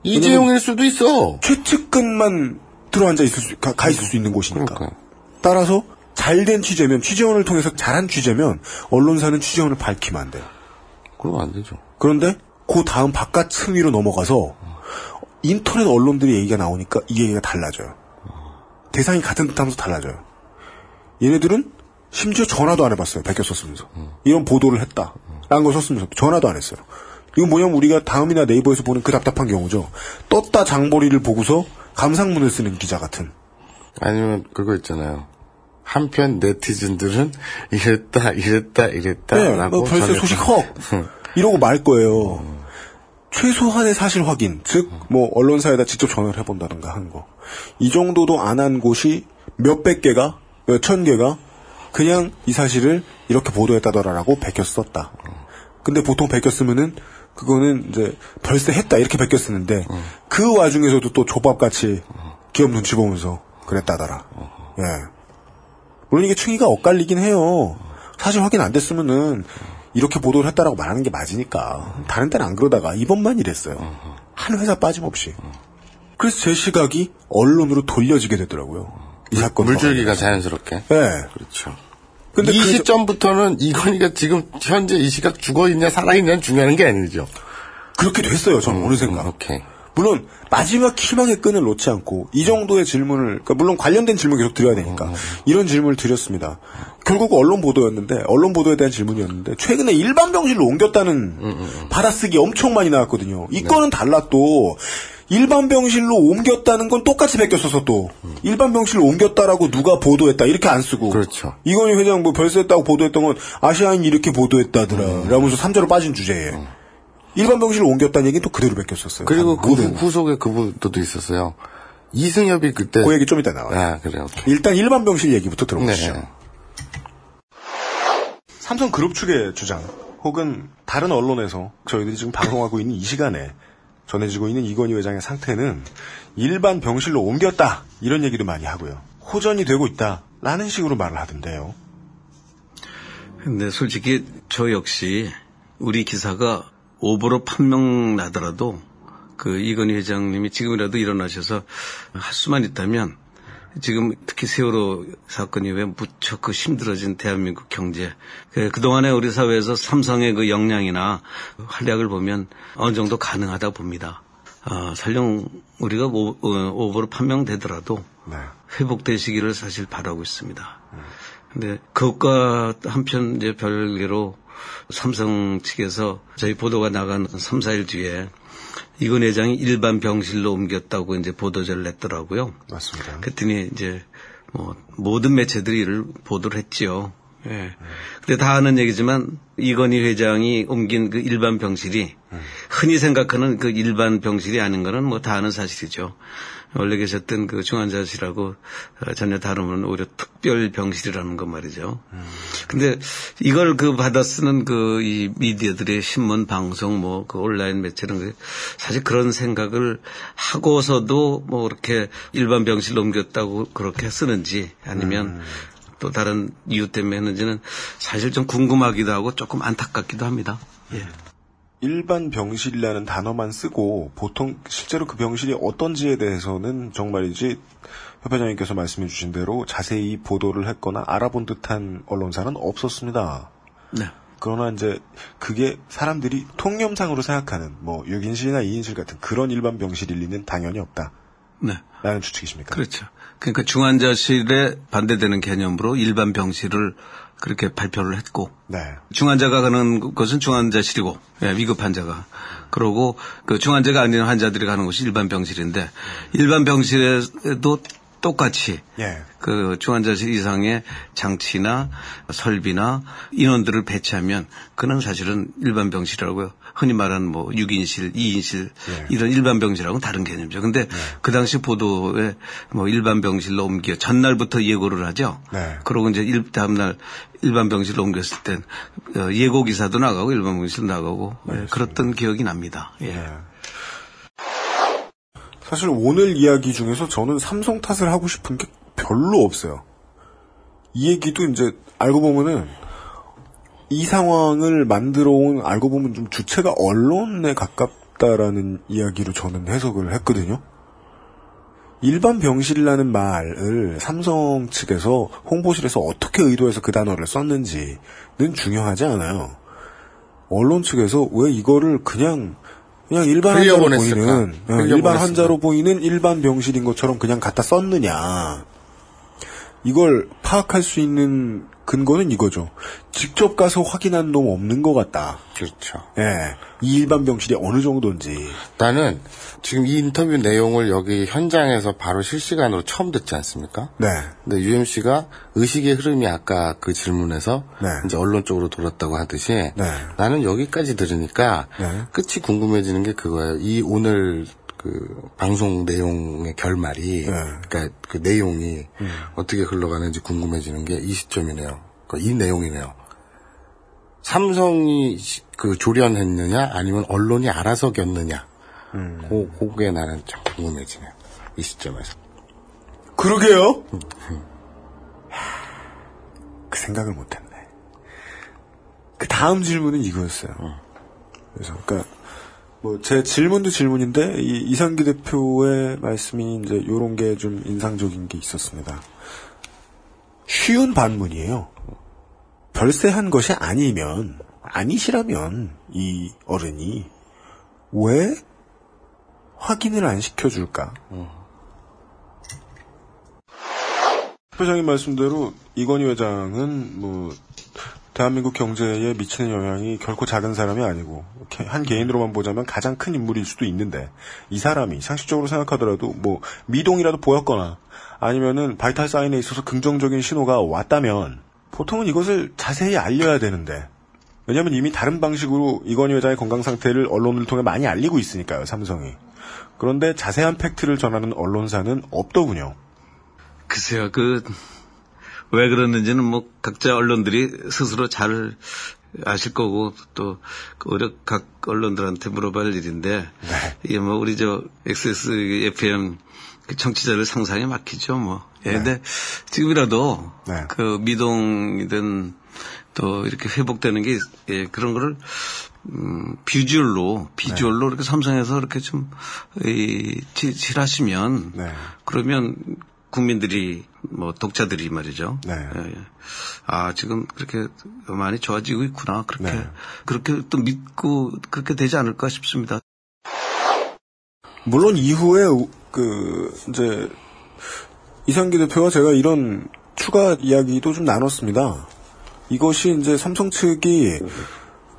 이재용일 수도 있어. 최측근만 들어앉아 있을 수, 가, 가 있을 수 있는 곳이니까. 그러니까. 따라서 잘된 취재면 취재원을 통해서 잘한 취재면 언론사는 취재원을 밝히면 안 돼요. 그러면 안 되죠. 그런데 그 다음 바깥 층위로 넘어가서 인터넷 언론들의 얘기가 나오니까 이 얘기가 달라져요. 대상이 같은 듯 하면서 달라져요. 얘네들은 심지어 전화도 안 해봤어요. 베껴 썼으면서 이런 보도를 했다. 라는 걸 썼으면서 전화도 안 했어요. 이건 뭐냐면 우리가 다음이나 네이버에서 보는 그 답답한 경우죠. 떴다 장보리를 보고서 감상문을 쓰는 기자 같은. 아니면 그거 있잖아요. 한편 네티즌들은 이랬다 이랬다 이랬다 네, 라고 뭐 별세 전했다. 소식 헉 이러고 말 거예요. 최소한의 사실 확인, 즉 뭐 언론사에다 직접 전화를 해본다든가 하는 거. 이 정도도 안 한 곳이 몇백 개가, 몇 천 개가 그냥 이 사실을 이렇게 보도했다더라라고 베껴 썼다. 근데 보통 베껴 쓰면은 그거는 이제 별세 했다 이렇게 베껴 쓰는데 그 와중에서도 또 조밥같이 기업 눈치 보면서 그랬다더라. 예. 물론 이게 충의가 엇갈리긴 해요. 사실 확인 안 됐으면은 이렇게 보도를 했다라고 말하는 게 맞으니까 다른 데는 안 그러다가 이번만 이랬어요. 한 회사 빠짐없이. 그래서 제 시각이 언론으로 돌려지게 되더라고요. 이 사건 물줄기가 자연스럽게. 네. 그렇죠. 근데 이그 저- 시점부터는 이건희가 지금 현재 이 시각 죽어 있냐 살아 있냐는 중요한 게 아니죠. 그렇게 됐어요. 저는 어느 생각. 오케이. 물론 마지막 희망의 끈을 놓지 않고 이 정도의 질문을 그러니까 물론 관련된 질문 계속 드려야 되니까 이런 질문을 드렸습니다. 결국 언론 보도였는데 언론 보도에 대한 질문이었는데 최근에 일반 병실로 옮겼다는 받아쓰기 엄청 많이 나왔거든요. 이 건은 달라 또 일반 병실로 옮겼다는 건 똑같이 베꼈어서 또 일반 병실로 옮겼다라고 누가 보도했다 이렇게 안 쓰고 그렇죠. 이건희 회장 뭐 별세했다고 보도했던 건 아시아인이 이렇게 보도했다더라 라면서 3자로 빠진 주제에 일반 병실로 옮겼다는 얘기는 또 그대로 베꼈었어요. 그리고 한그 모든. 후, 속에 그분도 있었어요. 이승엽이 그때 그 얘기 좀 이따 나와요. 아 그래요. 오케이. 일단 일반 병실 얘기부터 들어보시죠. 네. 삼성 그룹 측의 주장 혹은 다른 언론에서 저희들이 지금 방송하고 있는 이 시간에 전해지고 있는 이건희 회장의 상태는 일반 병실로 옮겼다 이런 얘기도 많이 하고요. 호전이 되고 있다 라는 식으로 말을 하던데요. 근데 솔직히 저 역시 우리 기사가 오보로 판명 나더라도 그 이건희 회장님이 지금이라도 일어나셔서 할 수만 있다면 지금 특히 세월호 사건 이후에 무척 그 힘들어진 대한민국 경제 그 그동안에 우리 사회에서 삼성의 그 역량이나 활약을 보면 어느 정도 가능하다 봅니다. 아, 설령 우리가 오, 어, 오보로 판명되더라도 네. 회복되시기를 사실 바라고 있습니다. 근데 그것과 한편 이제 별개로 삼성 측에서 저희 보도가 나간 3, 4일 뒤에 이건 회장이 일반 병실로 옮겼다고 이제 보도자를 냈더라고요. 맞습니다. 그랬더니 이제 뭐 모든 매체들이 이를 보도를 했지요. 예. 근데 다 아는 얘기지만 이건희 회장이 옮긴 그 일반 병실이 흔히 생각하는 그 일반 병실이 아닌 거는 뭐 다 아는 사실이죠. 원래 계셨던 그 중환자실하고 어, 전혀 다름은 오히려 특별 병실이라는 것 말이죠. 근데 이걸 그 받아 쓰는 그 이 미디어들의 신문 방송 뭐 그 온라인 매체는 그 사실 그런 생각을 하고서도 뭐 이렇게 일반 병실로 옮겼다고 그렇게 쓰는지 아니면 또 다른 이유 때문에 했는지는 사실 좀 궁금하기도 하고 조금 안타깝기도 합니다. 예. 일반 병실이라는 단어만 쓰고 보통 실제로 그 병실이 어떤지에 대해서는 정말이지 협회장님께서 말씀해 주신 대로 자세히 보도를 했거나 알아본 듯한 언론사는 없었습니다. 네. 그러나 이제 그게 사람들이 통념상으로 생각하는 뭐 6인실이나 2인실 같은 그런 일반 병실일 리는 당연히 없다. 네. 라는 추측이십니까? 그렇죠. 그러니까 중환자실에 반대되는 개념으로 일반 병실을 그렇게 발표를 했고 네. 중환자가 가는 것은 중환자실이고 예, 위급 환자가 그러고 그 중환자가 아닌 환자들이 가는 곳이 일반 병실인데 일반 병실에도 똑같이 예. 그 중환자실 이상의 장치나 설비나 인원들을 배치하면 그는 사실은 일반 병실이라고요. 흔히 말하는 뭐 6인실, 2인실 예. 이런 일반 병실하고는 다른 개념이죠. 근데 그 당시 보도에 뭐 일반 병실로 옮겨 전날부터 예고를 하죠. 네. 그러고 이제 일, 다음날 일반 병실로 옮겼을 땐 어, 예고 기사도 나가고 일반 병실도 나가고 예, 그랬던 기억이 납니다. 예. 네. 사실 오늘 이야기 중에서 저는 삼성 탓을 하고 싶은 게 별로 없어요. 이 얘기도 이제 알고 보면은 이 상황을 만들어 온 알고 보면 좀 주체가 언론에 가깝다라는 이야기로 저는 해석을 했거든요. 일반 병실이라는 말을 삼성 측에서 홍보실에서 어떻게 의도해서 그 단어를 썼는지는 중요하지 않아요. 언론 측에서 왜 이거를 그냥 그냥 일반 환자로? 보이는 어? 일반 환자로 보이는 일반 병실인 것처럼 그냥 갖다 썼느냐 이걸 파악할 수 있는 근거는 이거죠. 직접 가서 확인한 놈 없는 것 같다. 그렇죠. 예, 이 일반 병실이 어느 정도인지. 나는 지금 이 인터뷰 내용을 여기 현장에서 바로 실시간으로 처음 듣지 않습니까? 네, 근데 UMC가 의식의 흐름이 아까 그 질문에서 네. 이제 언론 쪽으로 돌았다고 하듯이 네. 나는 여기까지 들으니까 네. 끝이 궁금해지는 게 그거예요. 이 오늘 그 방송 내용의 결말이 네. 그러니까 그 내용이 어떻게 흘러가는지 궁금해지는 게 이 시점이네요. 그이 내용이네요. 삼성이 시- 그 조련했느냐 아니면 언론이 알아서 겼느냐. 고, 그게 나는 참 궁금해지네요. 이 시점에서. 그러게요. 그 생각을 못했네. 그 다음 질문은 이거였어요. 그래서 그러니까 뭐 제 질문도 질문인데 이 이상기 대표의 말씀이 이제 요런 게 좀 인상적인 게 있었습니다. 쉬운 반문이에요. 별세한 것이 아니면 아니시라면 이 어른이 왜 확인을 안 시켜줄까? 회장님 말씀대로 이건희 회장은 뭐 대한민국 경제에 미치는 영향이 결코 작은 사람이 아니고 한 개인으로만 보자면 가장 큰 인물일 수도 있는데 이 사람이 상식적으로 생각하더라도 뭐 미동이라도 보였거나 아니면은 바이탈 사인에 있어서 긍정적인 신호가 왔다면 보통은 이것을 자세히 알려야 되는데 왜냐하면 이미 다른 방식으로 이건희 회장의 건강 상태를 언론을 통해 많이 알리고 있으니까요 삼성이 그런데 자세한 팩트를 전하는 언론사는 없더군요. 글쎄요, 그, 왜 그러는지는 뭐 각자 언론들이 스스로 잘 아실 거고 또 오히려 각 언론들한테 물어봐야 할 일인데 이게 뭐 우리 저 XS FM 그 청취자를 상상에 막히죠 뭐. 예, 근데 지금이라도 네. 그 미동이든 또 이렇게 회복되는 게 예, 그런 거를 음, 비주얼로 비주얼로 이렇게 삼성에서 이렇게 좀 이, 치- 칠하시면 네. 그러면 국민들이 뭐 독자들이 말이죠. 네. 예, 예. 아 지금 그렇게 많이 좋아지고 있구나. 그렇게 네. 그렇게 또 믿고 그렇게 되지 않을까 싶습니다. 물론 이후에 우- 그 이제 이상기 대표와 제가 이런 추가 이야기도 좀 나눴습니다. 이것이 이제 삼성 측이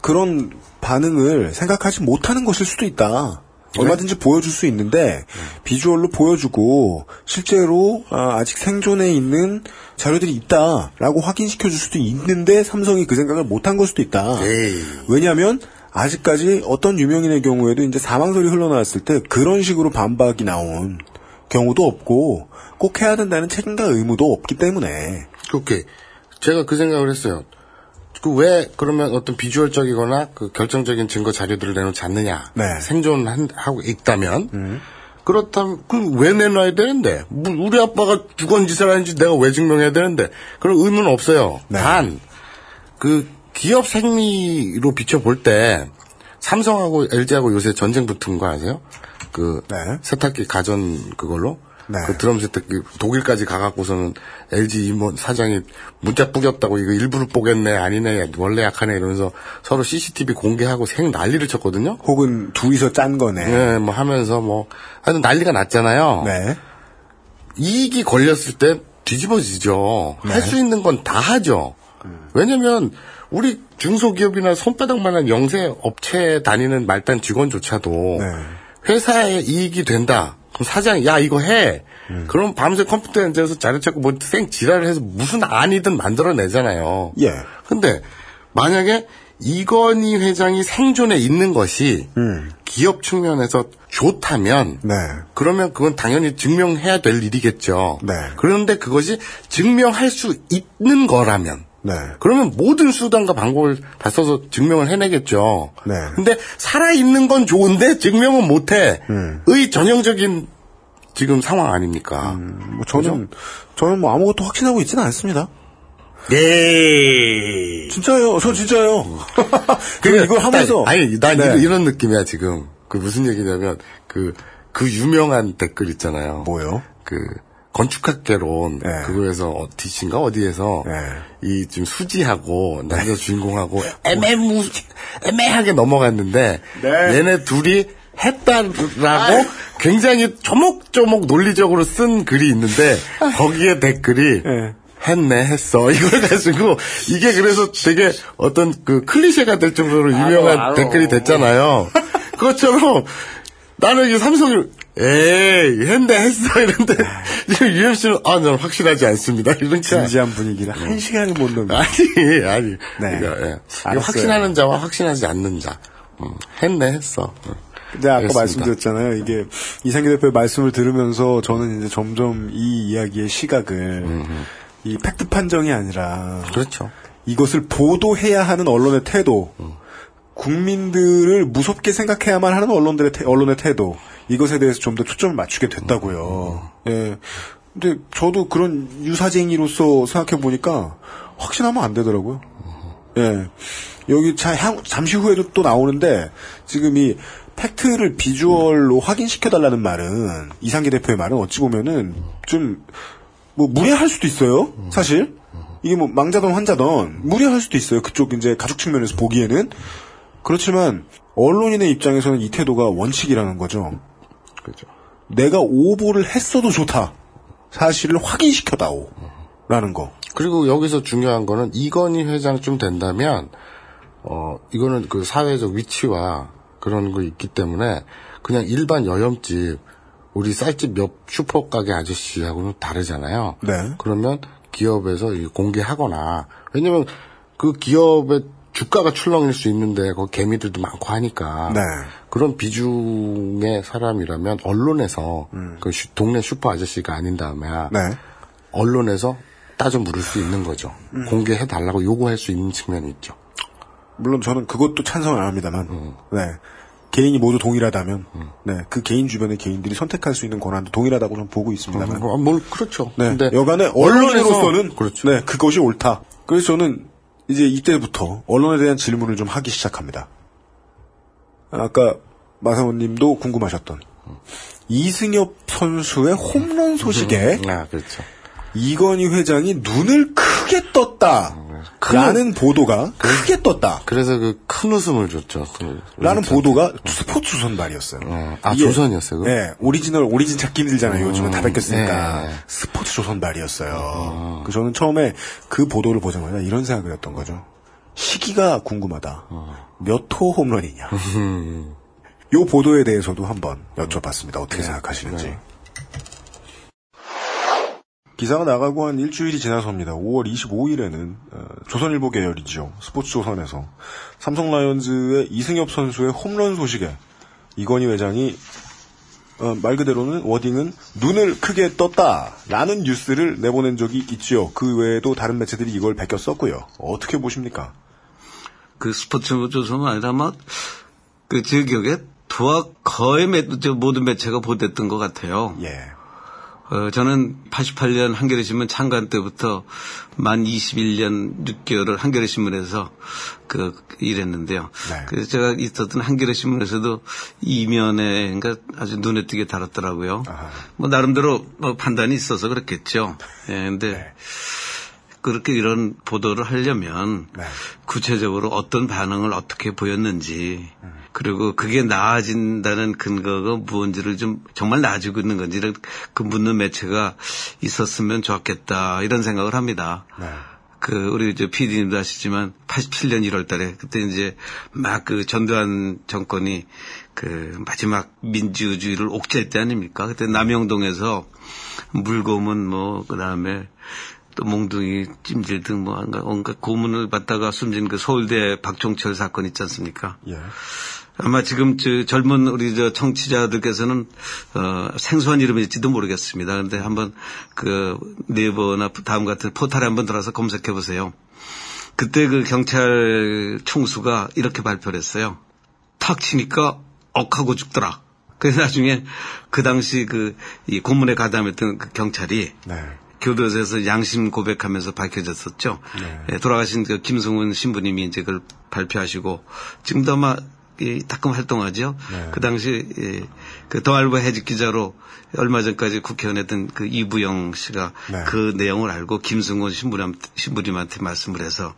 그런 반응을 생각하지 못하는 것일 수도 있다. 얼마든지 보여줄 수 있는데 비주얼로 보여주고 실제로 아, 아직 생존해 있는 자료들이 있다라고 확인시켜 줄 수도 있는데 삼성이 그 생각을 못한 걸 수도 있다. 에이. 왜냐하면 아직까지 어떤 유명인의 경우에도 이제 사망설이 흘러나왔을 때 그런 식으로 반박이 나온 경우도 없고 꼭 해야 된다는 책임과 의무도 없기 때문에 오케이. 제가 그 생각을 했어요. 그 왜 그러면 어떤 비주얼적이거나 그 결정적인 증거 자료들을 내놓지 않느냐. 네. 생존하고 있다면. 그렇다면 그럼 왜 내놔야 되는데? 뭐 우리 아빠가 주건짓을 하는지 내가 왜 증명해야 되는데? 그런 의무는 없어요. 네. 단그 기업 생리로 비춰볼 때 삼성하고 LG하고 요새 전쟁 붙은 거 아세요? 그 네. 세탁기 가전 그걸로 네. 그 드럼 세탁기 독일까지 가갖고서는 LG 임원 사장이 문자 뿌겼다고 이거 일부러 뽀겠네 아니네 원래 약하네 이러면서 서로 CCTV 공개하고 생 난리를 쳤거든요. 혹은 둘이서 짠 거네. 네, 뭐 하면서 뭐 하여튼 난리가 났잖아요. 네. 이익이 걸렸을 때 뒤집어지죠. 네. 할수 있는 건 다 하죠. 왜냐면 우리 중소기업이나 손바닥만한 영세 업체 다니는 말단 직원조차도 네. 회사에 이익이 된다. 그럼 사장이 야 이거 해. 음. 그럼 밤새 컴퓨터에 앉아서 자료 찾고 뭐 생 지랄을 해서 무슨 안이든 만들어내잖아요. 예. 근데 만약에 이건희 회장이 생존에 있는 것이 음. 기업 측면에서 좋다면 네. 그러면 그건 당연히 증명해야 될 일이겠죠. 네. 그런데 그것이 증명할 수 있는 거라면 네. 그러면 모든 수단과 방법을 다 써서 증명을 해내겠죠. 네. 근데 살아있는 건 좋은데 증명은 못해. 음. 의 전형적인 지금 상황 아닙니까? 뭐 저는 저는 뭐 아무것도 확신하고 있지는 않습니다. 네. 진짜요. 저 진짜요. 그리고 이걸 하면서 딱, 아니 난 네. 이런, 이런 느낌이야 지금. 그 무슨 얘기냐면 그 그 유명한 댓글 있잖아요. 뭐요? 그 건축학개론 네. 그거에서 어디신가 어디에서 네. 이 지금 수지하고 남자 주인공하고 애매무 애매하게 넘어갔는데 네. 얘네 둘이 했다라고 굉장히 조목조목 논리적으로 쓴 글이 있는데 거기에 댓글이 네. 했네 했어 이걸 가지고 이게 그래서 되게 어떤 그 클리셰가 될 정도로 유명한 알아. 댓글이 됐잖아요. 그것처럼 나는 이게 삼성을 에이 했네 했어 이런데 지금 UMC는 아난 확실하지 않습니다 이러니까 진지한 분위기를 한 시간을 못 넘겨. 아니 아니 네. 그러니까, 예. 알았어요. 확신하는 자와 확신하지 않는 자 음, 했네 했어 음. 근데 아까 알겠습니다. 말씀드렸잖아요. 이게 이상기 대표의 말씀을 들으면서 저는 이제 점점 이 이야기의 시각을 이 팩트 판정이 아니라 그렇죠 이것을 보도해야 하는 언론의 태도, 국민들을 무섭게 생각해야만 하는 언론들의 태, 언론의 태도 이것에 대해서 좀 더 초점을 맞추게 됐다고요. 예. 근데 저도 그런 유사쟁이로서 생각해 보니까 확신하면 안 되더라고요. 예. 여기 자, 향- 잠시 후에도 또 나오는데 지금 이 팩트를 비주얼로 확인시켜 달라는 말은 이상기 대표의 말은 어찌 보면은 좀 뭐 무례할 수도 있어요. 사실 이게 뭐 망자던 환자던 무례할 수도 있어요. 그쪽 이제 가족 측면에서 보기에는 그렇지만 언론인의 입장에서는 이 태도가 원칙이라는 거죠. 그렇죠 내가 오보를 했어도 좋다. 사실을 확인시켜다오. 라는 거. 그리고 여기서 중요한 거는 이건희 회장쯤 된다면 어 이거는 그 사회적 위치와 그런 거 있기 때문에 그냥 일반 여염집 우리 쌀집 옆 슈퍼 가게 아저씨하고는 다르잖아요. 네. 그러면 기업에서 이 공개하거나 왜냐면 그 기업의 주가가 출렁일 수 있는데 그 개미들도 많고 하니까 네. 그런 비중의 사람이라면 언론에서 그 슈- 동네 슈퍼 아저씨가 아닌 다음에 네. 언론에서 따져 물을 수 있는 거죠. 공개해 달라고 요구할 수 있는 측면이 있죠. 물론 저는 그것도 찬성을 안 합니다만, 네. 개인이 모두 동일하다면, 네. 그 개인 주변의 개인들이 선택할 수 있는 권한도 동일하다고 저는 보고 있습니다만. 뭐, 뭘 그렇죠. 네. 근데 여간에 언론에서- 언론인으로서는 그렇죠. 네, 그것이 옳다. 그래서 저는 이제 이때부터 언론에 대한 질문을 좀 하기 시작합니다. 아까 마사오 님도 궁금하셨던 이승엽 선수의 홈런 소식에 아, 그렇죠. 이건희 회장이 눈을 크게 떴다. 라는 보도가 크게 떴다. 그래서 그 큰 웃음을 줬죠. 그 라는. 보도가 스포츠 조선발이었어요. 어, 아, 조선이었어요, 그거? 네, 오리지널 origin 찾기 힘들잖아요. 요즘은 다 베꼈으니까 네. 스포츠 조선발이었어요. 그 저는 처음에 그 보도를 보자마자 이런 생각을 했던 거죠. 시기가 궁금하다. 몇호 홈런이냐. 요 보도에 대해서도 한번 여쭤봤습니다. 어떻게 생각하시는지. 기사가 나가고 한 일주일이 지나서입니다. 5월 25일에는 어, 조선일보 계열이죠. 스포츠조선에서 삼성 라이온즈의 이승엽 선수의 홈런 소식에 이건희 회장이 어, 말 그대로는 워딩은 눈을 크게 떴다라는 뉴스를 내보낸 적이 있죠. 그 외에도 다른 매체들이 이걸 베껴 썼고요. 어떻게 보십니까? 그 스포츠 조선은 아니라 아마 그제 기억에 두와 거의 모든 매체가 보도했던 것 같아요. 예. 어, 저는 88년 한겨레 신문 창간 때부터 만 21년 6개월을 한겨레 신문에서 그 일했는데요. 네. 그래서 제가 있었던 한겨레 신문에서도 이면에 그러니까 아주 눈에 띄게 달았더라고요. 아하. 뭐 나름대로 뭐 판단이 있어서 그렇겠죠. 예, 근데 네. 그렇게 이런 보도를 하려면 네. 구체적으로 어떤 반응을 어떻게 보였는지 그리고 그게 나아진다는 근거가 무언지를 좀 정말 나아지고 있는 건지를 그 묻는 매체가 있었으면 좋았겠다 이런 생각을 합니다. 네. 그 우리 저 PD님도 아시지만 87년 1월 달에 그때 이제 막 그 전두환 정권이 그 마지막 민주주의를 옥죄할 때 아닙니까? 그때 남영동에서 물고문 뭐 그다음에 또 몽둥이 찜질 등뭐 온갖 고문을 받다가 숨진 그 서울대 박종철 사건 있지 않습니까? 예. 아마 지금 저 젊은 우리 저 청취자들께서는 어, 생소한 이름일지도 모르겠습니다. 그런데 한번 그 네이버나 다음 같은 포털에 한번 들어서 검색해 보세요. 그때 그 경찰 총수가 이렇게 발표를 했어요. 탁 치니까 억하고 죽더라. 그래서 나중에 그 당시 그 이 고문에 가담했던 그 경찰이 네. 교도소에서 양심 고백하면서 밝혀졌었죠. 네. 예, 돌아가신 그 김승훈 신부님이 이제 그걸 발표하시고 지금도 아마 이 가끔 활동하죠. 네. 그 당시 예, 그 더알바 해직 기자로 얼마 전까지 국회의원 했던 그 이부영 씨가 네. 그 내용을 알고 김승훈 신부님, 신부님한테 말씀을 해서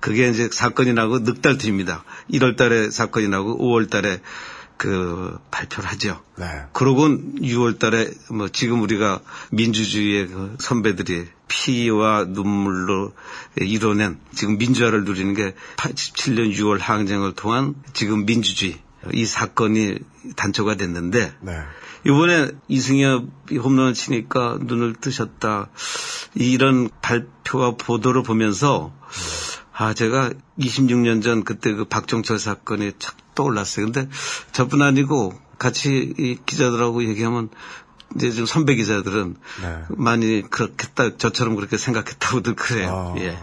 그게 이제 사건이 나고 넉 달 뒤입니다. 1월 달에 사건이 나고 5월 달에 그 발표를 하죠. 네. 그러곤 6월 달에 뭐 지금 우리가 민주주의의 그 선배들이 피와 눈물로 이뤄낸 지금 민주화를 누리는 게 87년 6월 항쟁을 통한 지금 민주주의 이 사건이 단초가 됐는데 네. 이번에 이승엽이 홈런을 치니까 눈을 뜨셨다. 이런 발표와 보도를 보면서 아 제가 26년 전 그때 그 박종철 사건이 착 떠올랐어요. 근데 저뿐 아니고 같이 이 기자들하고 얘기하면 이제 좀 선배 기자들은 네. 많이 그렇겠다 저처럼 그렇게 생각했다고들 그래요. 아, 예.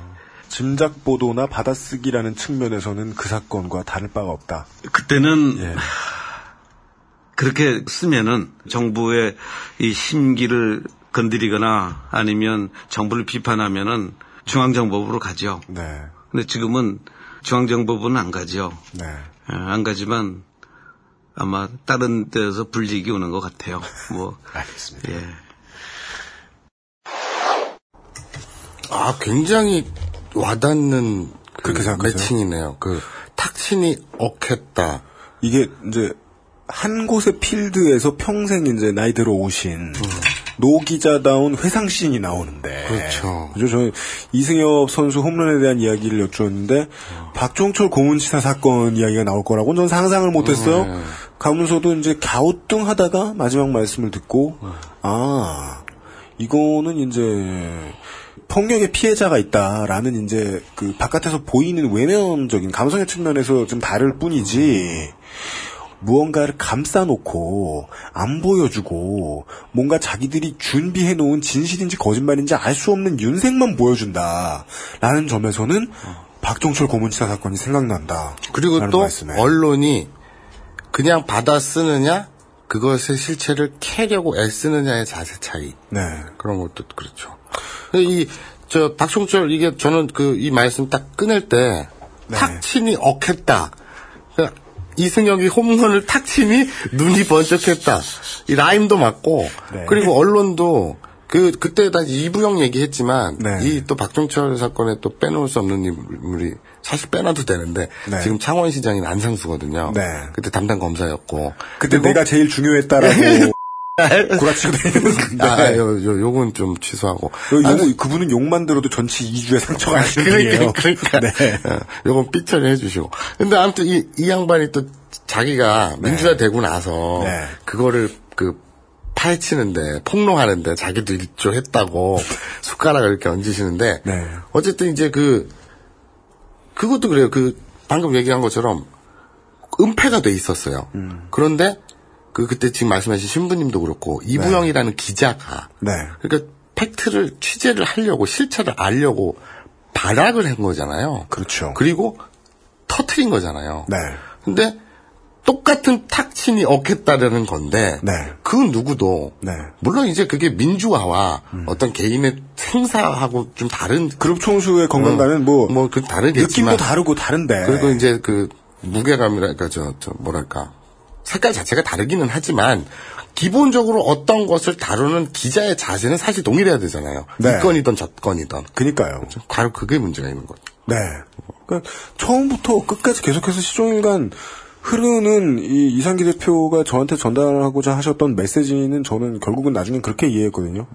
짐작 보도나 받아쓰기라는 측면에서는 그 사건과 다를 바가 없다. 그때는 예. 그렇게 쓰면은 정부의 이 심기를 건드리거나 아니면 정부를 비판하면은 중앙정보부로 가죠. 네. 근데 지금은 중앙정보부는 안 가죠. 네. 예, 안 가지만 아마 다른 데서 불이익이 오는 것 같아요. 뭐 알겠습니다. 예. 아, 굉장히 와닿는 그 그렇게 생각하세요? 매칭이네요. 그 탁신이 억했다. 이게 이제 한 곳의 필드에서 평생 이제 나이 들어 오신 노 기자다운 회상씬이 나오는데 그렇죠. 그죠? 저 이승엽 선수 홈런에 대한 이야기를 여쭈었는데 박종철 고문치사 사건 이야기가 나올 거라고는 전 상상을 못했어요. 네. 가면서도 이제 갸우뚱 하다가 마지막 말씀을 듣고 아 이거는 이제 폭력의 피해자가 있다라는 이제 그 바깥에서 보이는 외면적인 감성의 측면에서 좀 다를 뿐이지 무언가를 감싸놓고 안 보여주고 뭔가 자기들이 준비해 놓은 진실인지 거짓말인지 알 수 없는 윤색만 보여준다라는 점에서는 박종철 고문치사 사건이 생각난다. 그리고 또 말씀에. 언론이 그냥 받아 쓰느냐, 그것의 실체를 캐려고 애쓰느냐의 자세 차이. 네. 그런 것도 그렇죠. 이, 저, 박종철, 이게 저는 그, 이 말씀 딱 끊을 때, 네. 탁친이 억했다. 이승엽이 홈런을 탁 치니 눈이 번쩍했다. 이 라임도 맞고, 네. 그리고 언론도 그, 그때 다 이부영 얘기했지만, 네. 이또 박종철 사건에 또 빼놓을 수 없는 인물이, 사실 빼놔도 되는데, 네. 지금 창원시장이 안상수거든요. 네. 그때 담당 검사였고. 그때 내가 제일 중요했다라고 구라치고 다니는 아, 네. 요, 요, 요건 좀 취소하고. 요, 아, 요, 그분은 욕만 들어도 전치 2주에 상처가 나시는 분이에요. 그러니까, 그러니까. 네. 어, 요건 삐처리 해주시고. 근데 아무튼 이, 이 양반이 또 자기가 민주화 되고 나서 네. 그거를 그 파헤치는데 폭로하는데 자기도 일조했다고 숟가락을 이렇게 얹으시는데 네. 어쨌든 이제 그 그것도 그래요. 그 방금 얘기한 것처럼 은폐가 돼 있었어요. 음. 그런데 그 그때 지금 말씀하신 신부님도 그렇고 이부영이라는 기자가 네. 그러니까 팩트를 취재를 하려고 실체를 알려고 발악을 한 거잖아요. 그렇죠. 그리고 터트린 거잖아요. 네. 근데 똑같은 탁친이 억했다라는 건데 네. 그 누구도 네. 물론 이제 그게 민주화와 어떤 개인의 생사하고 좀 다른 그룹 총수의 건강과는 뭐, 뭐그 다르겠지만 느낌도 다르고 다른데. 그리고 이제 그 무게감이랄까 저, 저 뭐랄까 색깔 자체가 다르기는 하지만 기본적으로 어떤 것을 다루는 기자의 자세는 사실 동일해야 되잖아요. 네. 이 건이든 저 건이든 그니까요. 바로 그게 문제가 있는 거죠. 네. 그러니까 처음부터 끝까지 계속해서 시종일관 흐르는 이 이상기 대표가 저한테 전달하고자 하셨던 메시지는 저는 결국은 나중에 그렇게 이해했거든요.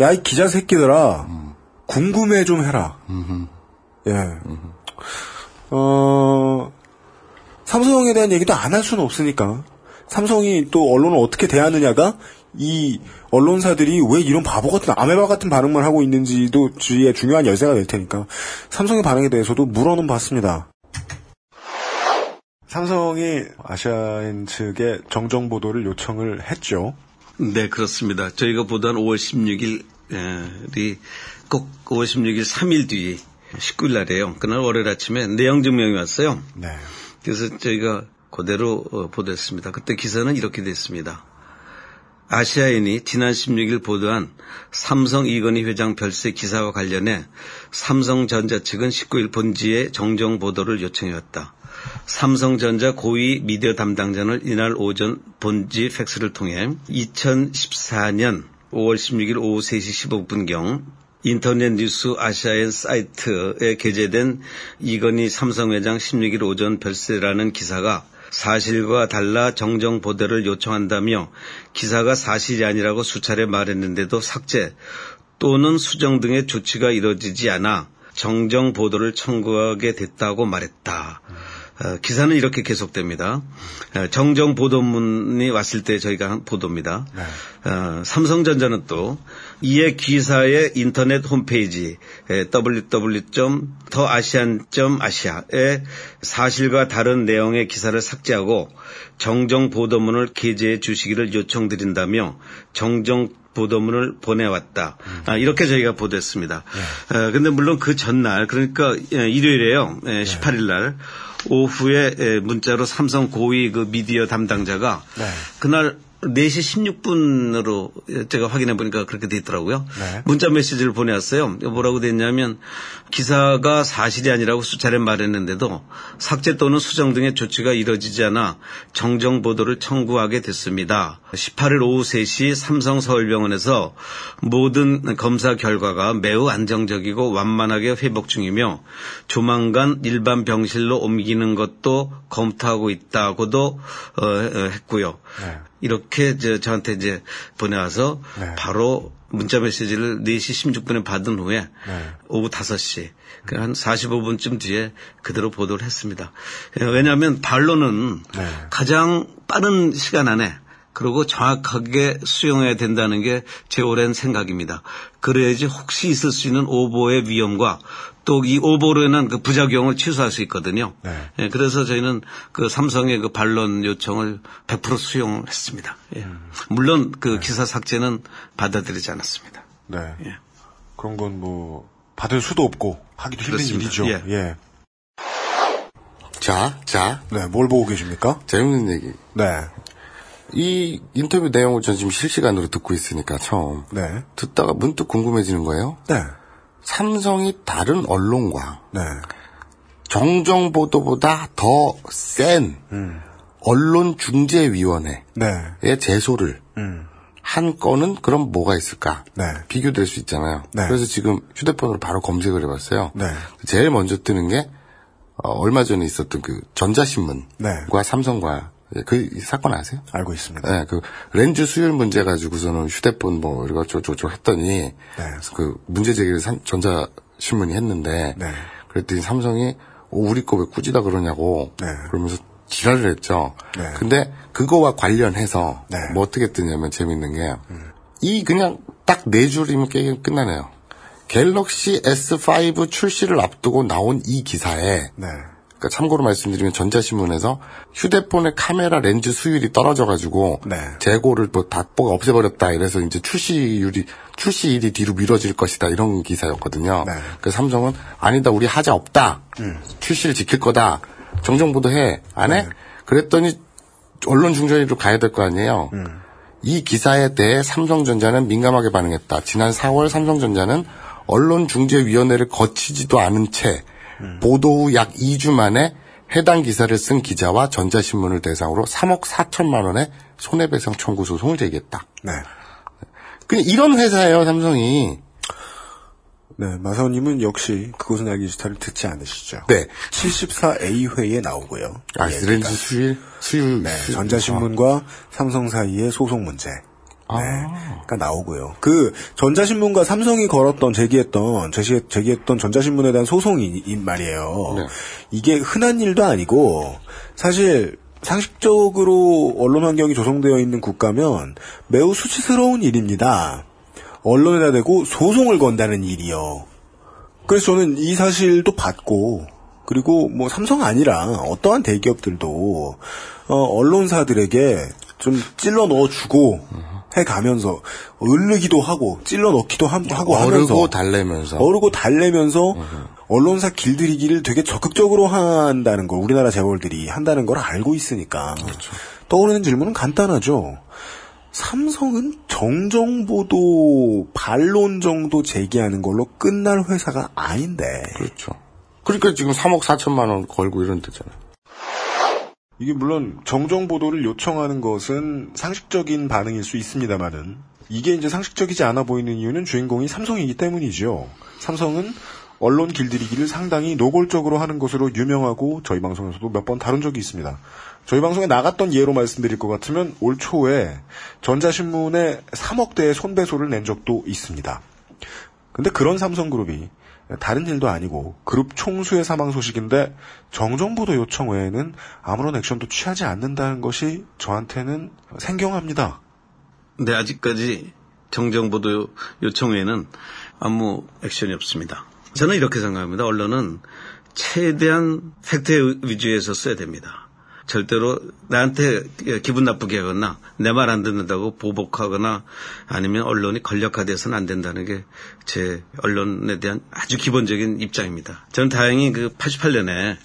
야, 이 기자 새끼들아, 궁금해 좀 해라. 예. 어, 삼성에 대한 얘기도 안 할 수는 없으니까. 삼성이 또 언론을 어떻게 대하느냐가 이 언론사들이 왜 이런 바보 같은 아메바 같은 반응만 하고 있는지도 주위에 중요한 열쇠가 될 테니까 삼성의 반응에 대해서도 물어는 봤습니다. 삼성이 아시아인 측에 정정 보도를 요청을 했죠. 네, 그렇습니다. 저희가 보던 5월 16일이 꼭 5월 16일 3일 뒤 19일 날이에요. 그날 월요일 아침에 내용 증명이 왔어요. 네. 그래서 저희가 그대로 어, 보도했습니다. 그때 기사는 이렇게 됐습니다. 아시아인이 지난 16일 보도한 삼성 이건희 회장 별세 기사와 관련해 삼성전자 측은 19일 본지에 정정 보도를 요청해왔다. 삼성전자 고위 미디어 담당자는 이날 오전 본지 팩스를 통해 2014년 5월 16일 오후 3시 15분경 인터넷 뉴스 아시아인 사이트에 게재된 이건희 삼성회장 16일 오전 별세라는 기사가 사실과 달라 정정 보도를 요청한다며 기사가 사실이 아니라고 수차례 말했는데도 삭제 또는 수정 등의 조치가 이뤄지지 않아 정정 보도를 청구하게 됐다고 말했다. 어, 기사는 이렇게 계속됩니다. 어, 정정 보도문이 왔을 때 저희가 한 보도입니다. 어, 삼성전자는 또 이에 기사의 인터넷 홈페이지 www.더아시안.아시아에 사실과 다른 내용의 기사를 삭제하고 정정 보도문을 게재해 주시기를 요청드린다며 정정 보도문을 보내왔다. 아, 이렇게 저희가 보도했습니다. 어, 근데 물론 그 전날 그러니까 예, 일요일에요. 18일 날 오후에 에, 문자로 삼성 고위 그 미디어 담당자가 그날 4시 16분으로 제가 확인해 보니까 그렇게 돼 있더라고요. 네. 문자 메시지를 보내왔어요. 뭐라고 됐냐면 기사가 사실이 아니라고 수차례 말했는데도 삭제 또는 수정 등의 조치가 이뤄지지 않아 정정 보도를 청구하게 됐습니다. 18일 오후 3시 삼성 서울병원에서 모든 검사 결과가 매우 안정적이고 완만하게 회복 중이며 조만간 일반 병실로 옮기는 것도 검토하고 있다고도 어, 어, 했고요. 이렇게 이제 저한테 이제 보내와서 네. 바로 문자 메시지를 4시 16분에 받은 후에 오후 5시 그한 45분쯤 뒤에 그대로 보도를 했습니다. 예, 왜냐하면 반론은 네. 가장 빠른 시간 안에 그리고 정확하게 수용해야 된다는 게 제 오랜 생각입니다. 그래야지 혹시 있을 수 있는 오보의 위험과 또 이 오보로 인한 그 부작용을 취소할 수 있거든요. 네. 예, 그래서 저희는 그 삼성의 그 반론 요청을 100% 수용했습니다. 예. 물론 그 기사 삭제는 받아들이지 않았습니다. 네. 예. 그런 건 뭐 받을 수도 없고 하기도 힘든 그렇습니다. 일이죠. 예. 예. 자, 자, 네, 뭘 보고 계십니까? 재밌는 얘기. 네. 이 인터뷰 내용을 전 지금 실시간으로 듣고 있으니까 처음 네. 듣다가 문득 궁금해지는 거예요. 네. 삼성이 다른 언론과 네. 정정 보도보다 더센 음. 언론 중재위원회의 네. 제소를 음. 한 건은 그럼 뭐가 있을까? 네. 비교될 수 있잖아요. 네. 그래서 지금 휴대폰으로 바로 검색을 해봤어요. 네. 제일 먼저 뜨는 게 어, 얼마 전에 있었던 그 전자신문과 네. 삼성과 예, 그 사건 아세요? 알고 있습니다. 네, 그 렌즈 수율 문제 가지고서는 휴대폰 뭐 이거 저저저 했더니 네. 그 문제 제기를 삼- 전자 신문이 했는데 네. 그랬더니 삼성이 어, 우리 거 왜 꾸지다 그러냐고 네. 그러면서 지랄을 했죠. 네. 근데 그거와 관련해서 네. 음. 뭐 어떻게 뜨냐면 재밌는 게 이 그냥 딱 네 줄이면 게임 끝나네요. 갤럭시 S5 출시를 앞두고 나온 이 기사에 네. 그러니까 참고로 말씀드리면 전자신문에서 휴대폰의 카메라 렌즈 수율이 떨어져가지고 네. 재고를 뭐 닫보가 없애버렸다 이래서 이제 출시율이 출시일이 뒤로 미뤄질 것이다 이런 기사였거든요. 네. 그래서 삼성은 아니다 우리 하자 없다 출시를 지킬 거다 정정보도 해 안 해? 그랬더니 언론 중재위로 가야 될 거 아니에요. 이 기사에 대해 삼성전자는 민감하게 반응했다. 지난 4월 삼성전자는 언론중재위원회를 거치지도 않은 채 보도 후 약 2주 만에 해당 기사를 쓴 기자와 전자신문을 대상으로 3억 4천만 원의 손해배상 청구 소송을 제기했다. 네. 그냥 이런 회사예요, 삼성이. 네. 마사오님은 역시 그것은 알기 싫다를 듣지 않으시죠. 네. 74A 회에 나오고요. 아, 이 렌즈 얘기가. 수율, 수율, 네. 전자신문과 삼성 사이의 소송 문제. 네, 아. 가 나오고요. 그 전자신문과 삼성이 걸었던 제기했던 제시, 제기했던 전자신문에 대한 소송이 이 말이에요. 네. 이게 흔한 일도 아니고 사실 상식적으로 언론 환경이 조성되어 있는 국가면 매우 수치스러운 일입니다. 언론에다 대고 소송을 건다는 일이요. 그래서 저는 이 사실도 봤고 그리고 뭐 삼성 아니라 어떠한 대기업들도 어, 언론사들에게 좀 찔러 넣어주고 해가면서 을르기도 하고 찔러 넣기도 하- 하고 하면서 어르고 달래면서. 어르고 달래면서 언론사 길들이기를 되게 적극적으로 한다는 걸 우리나라 재벌들이 한다는 걸 알고 있으니까 떠오르는 질문은 간단하죠. 삼성은 정정보도 반론 정도 제기하는 걸로 끝날 회사가 아닌데 그렇죠. 그러니까 지금 3억 4천만 원 걸고 이런 데잖아요. 이게 물론 정정 보도를 요청하는 것은 상식적인 반응일 수 있습니다만은 이게 이제 상식적이지 않아 보이는 이유는 주인공이 삼성이기 때문이죠. 삼성은 언론 길들이기를 상당히 노골적으로 하는 것으로 유명하고 저희 방송에서도 몇 번 다룬 적이 있습니다. 저희 방송에 나갔던 예로 말씀드릴 것 같으면 올 초에 전자신문에 3억대의 손배소를 낸 적도 있습니다. 근데 그런 삼성그룹이 다른 일도 아니고 그룹 총수의 사망 소식인데 정정보도 요청 외에는 아무런 액션도 취하지 않는다는 것이 저한테는 생경합니다. 근데 아직까지 정정보도 요청에는 아무 액션이 없습니다. 저는 이렇게 생각합니다. 언론은 최대한 팩트 위주에서 써야 됩니다. 절대로 나한테 기분 나쁘게 하거나 내 말 안 듣는다고 보복하거나 아니면 언론이 권력화돼서는 안 된다는 게 제 언론에 대한 아주 기본적인 입장입니다. 저는 다행히 그 88년에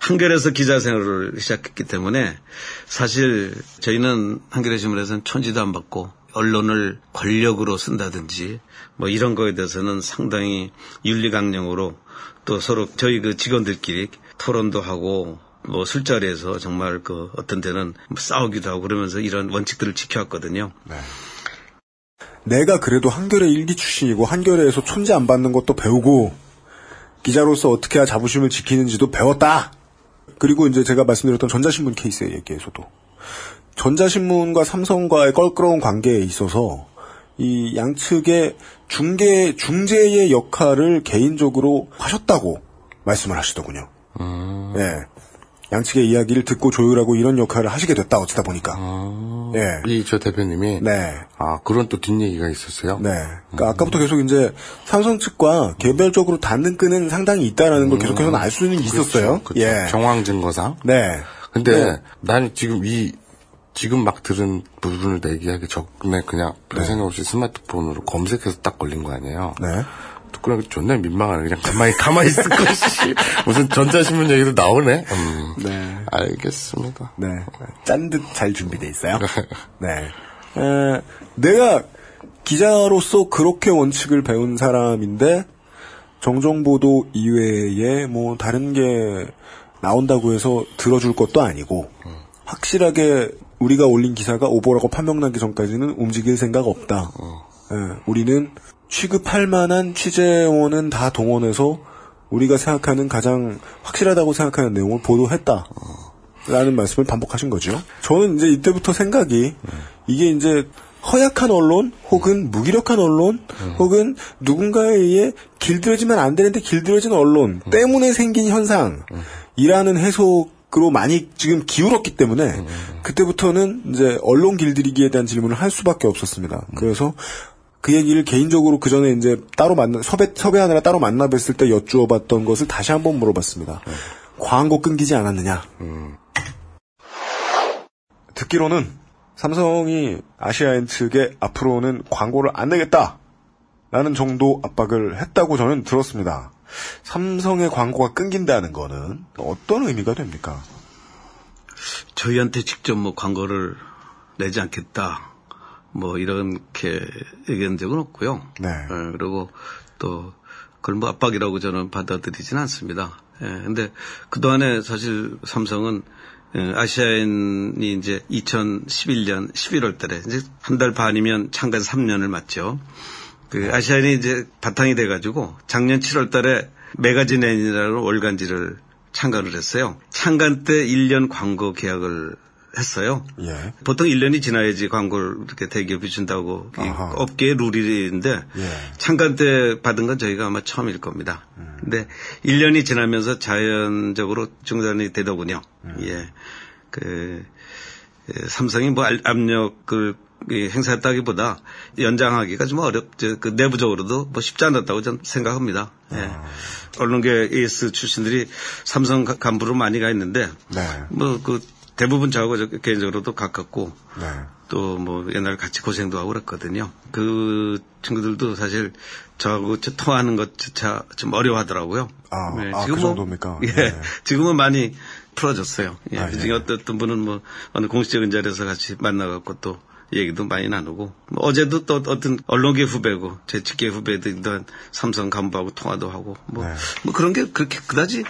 한겨레에서 기자 생활을 시작했기 때문에 사실 저희는 한겨레 신문에서는 천지도 안 받고 언론을 권력으로 쓴다든지 뭐 이런 거에 대해서는 상당히 윤리강령으로 또 서로 저희 그 직원들끼리 토론도 하고 뭐 술자리에서 정말 그 어떤 데는 싸우기도 하고 그러면서 이런 원칙들을 지켜왔거든요. 내가 그래도 한겨레 일기 출신이고 한겨레에서 촌지 안 받는 것도 배우고 기자로서 어떻게 해야 자부심을 지키는지도 배웠다. 그리고 이제 제가 말씀드렸던 전자신문 케이스에 얘기해서도 전자신문과 삼성과의 껄끄러운 관계에 있어서 이 양측의 중개 중재의 역할을 개인적으로 하셨다고 말씀을 하시더군요. 예. 양측의 이야기를 듣고 조율하고 이런 역할을 하시게 됐다 어쩌다 보니까. 예. 이 저 대표님이 네. 아 그런 또 뒷얘기가 있었어요. 네. 그러니까 아까부터 계속 이제 삼성 측과 개별적으로 닿는 끈은 상당히 있다라는 걸 계속해서 알 수는 있었어요. 그렇죠. 예. 정황 증거상. 네. 근데 네. 나는 지금 이 지금 막 들은 부분을 내기하기 전에 그냥 별 생각 없이 스마트폰으로 검색해서 딱 걸린 거 아니에요. 네. 그럼 존나 민망하네. 그냥 가만히 가만히 있을 것이 무슨 전자신문 얘기도 나오네. 음, 네. 알겠습니다. 네. 짠 듯 잘 준비돼 있어요. 네. 에, 내가 기자로서 그렇게 원칙을 배운 사람인데 정정보도 이외에 뭐 다른 게 나온다고 해서 들어줄 것도 아니고 확실하게 우리가 올린 기사가 오보라고 판명나기 전까지는 움직일 생각 없다. 예, 우리는 취급할 만한 취재원은 다 동원해서 우리가 생각하는 가장 확실하다고 생각하는 내용을 보도했다. 라는 말씀을 반복하신 거죠. 저는 이제 이때부터 생각이 이게 이제 허약한 언론 혹은 무기력한 언론 혹은 누군가에 의해 길들여지면 안 되는데 길들여진 언론 때문에 생긴 현상이라는 해석으로 많이 지금 기울었기 때문에 그때부터는 이제 언론 길들이기에 대한 질문을 할 수밖에 없었습니다. 그래서 그 얘기를 개인적으로 그 전에 이제 따로 만나 섭외 섭외하느라 따로 만나 뵀을 때 여쭈어봤던 것을 다시 한번 물어봤습니다. 광고 끊기지 않았느냐? 듣기로는 삼성이 아시아인 측에 앞으로는 광고를 안 내겠다. 라는 정도 압박을 했다고 저는 들었습니다. 삼성의 광고가 끊긴다는 거는 어떤 의미가 됩니까? 저희한테 직접 뭐 광고를 내지 않겠다. 뭐 이렇게 얘기한 적은 없고요. 네. 예, 그리고 또 그걸 뭐 압박이라고 저는 받아들이지는 않습니다. 예, 근데 그동안에 사실 삼성은 예, 아시아인이 이제 2011년 11월 달에 이제 한 달 반이면 창간 3년을 맞죠. 그 아시아인이 이제 바탕이 돼가지고 작년 7월 달에 메가진엔이라는 월간지를 창간을 했어요. 창간 때 1년 광고 계약을 했어요. 예. 보통 1년이 지나야지 광고를 이렇게 대기업이 준다고. 업계의 룰인데 예. 창간 때 받은 건 저희가 아마 처음일 겁니다. 근데 1년이 지나면서 자연적으로 중단이 되더군요. 예. 그 예, 삼성이 뭐 알- 압력을 이 행사했다기보다 연장하기가 좀 어렵죠. 그 내부적으로도 뭐 쉽지 않았다고 저는 생각합니다. 예. 언론계 에이스 출신들이 삼성 가- 간부로 많이 가 있는데 네. 뭐그 대부분 저하고 저- 개인적으로도 가깝고 네. 또뭐 옛날 같이 고생도 하고 그랬거든요. 그 친구들도 사실 저하고 저 통하는 것조차 좀 어려워하더라고요. 아, 아, 그 정도입니까? 예, 네. 지금은 많이 풀어졌어요. 예, 아, 예. 그중에 어떤 어떤 분은 뭐 어느 공식적인 자리에서 같이 만나갖고 또 얘기도 많이 나누고 뭐 어제도 또 어떤 언론계 후배고 제 직계 후배들도 삼성 간부하고 통화도 하고 뭐, 네. 뭐 그런 게 그렇게 그다지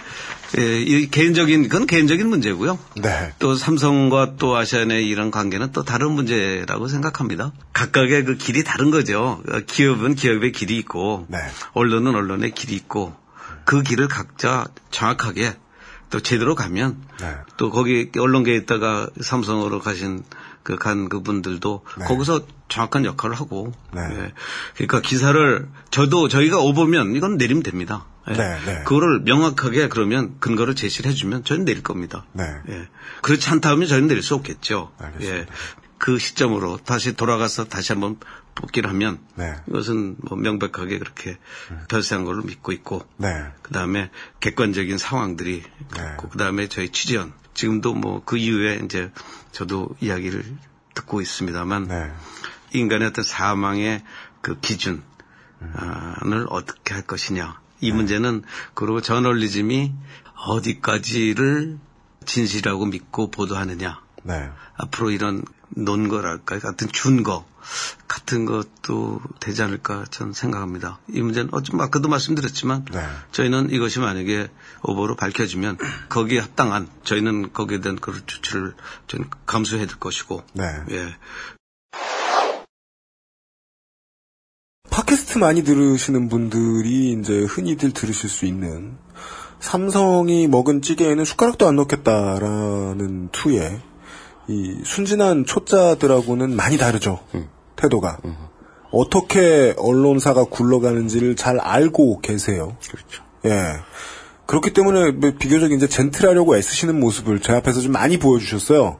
예, 이 개인적인 그건 개인적인 문제고요. 네. 또 삼성과 또 아시안의 이런 관계는 또 다른 문제라고 생각합니다. 각각의 그 길이 다른 거죠. 어, 기업은 기업의 길이 있고 네. 언론은 언론의 길이 있고 그 길을 각자 정확하게 또 제대로 가면 네. 또 거기 언론계에 있다가 삼성으로 가신 그 간 그분들도 네. 거기서 정확한 역할을 하고 네. 예. 그러니까 기사를 저도 저희가 오보면 이건 내리면 됩니다. 예. 네, 네. 그거를 명확하게 그러면 근거를 제시를 해주면 저희는 내릴 겁니다. 네. 예. 그렇지 않다면 저희는 내릴 수 없겠죠. 알겠습니다. 예. 그 시점으로 다시 돌아가서 다시 한번 뽑기를 하면 네. 이것은 뭐 명백하게 그렇게 별세한 걸로 믿고 있고 네. 그 다음에 객관적인 상황들이 네. 그 다음에 저희 취재원 지금도 뭐 그 이후에 이제 저도 이야기를 듣고 있습니다만 네. 인간의 어떤 사망의 그 기준을 어떻게 할 것이냐 이 문제는 그리고 저널리즘이 어디까지를 진실이라고 믿고 보도하느냐 네. 앞으로 이런 논거랄까 같은 준거 같은 것도 되지 않을까 저는 생각합니다. 이 문제는 어좀 아까도 말씀드렸지만 네. 저희는 이것이 만약에 오보로 밝혀지면 거기에 합당한 저희는 거기에 대한 그 조치를 저는 감수해야 될 것이고 네. 예. 팟캐스트 많이 들으시는 분들이 이제 흔히들 들으실 수 있는 삼성이 먹은 찌개에는 숟가락도 안 넣겠다라는 투에 이 순진한 초짜들하고는 많이 다르죠. 태도가. 어떻게 언론사가 굴러가는지를 잘 알고 계세요. 그렇죠. 예. 그렇기 때문에 뭐 비교적 이제 젠틀하려고 애쓰시는 모습을 제 앞에서 좀 많이 보여주셨어요.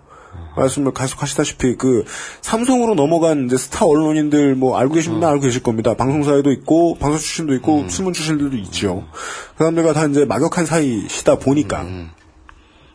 말씀을 계속 하시다시피 그 삼성으로 넘어간 이제 스타 언론인들 뭐 알고 계신 분은 알고 계실 겁니다. 방송사에도 있고 방송 출신도 있고 신문 출신들도 있죠. 그 사람들과 다 이제 막역한 사이시다 보니까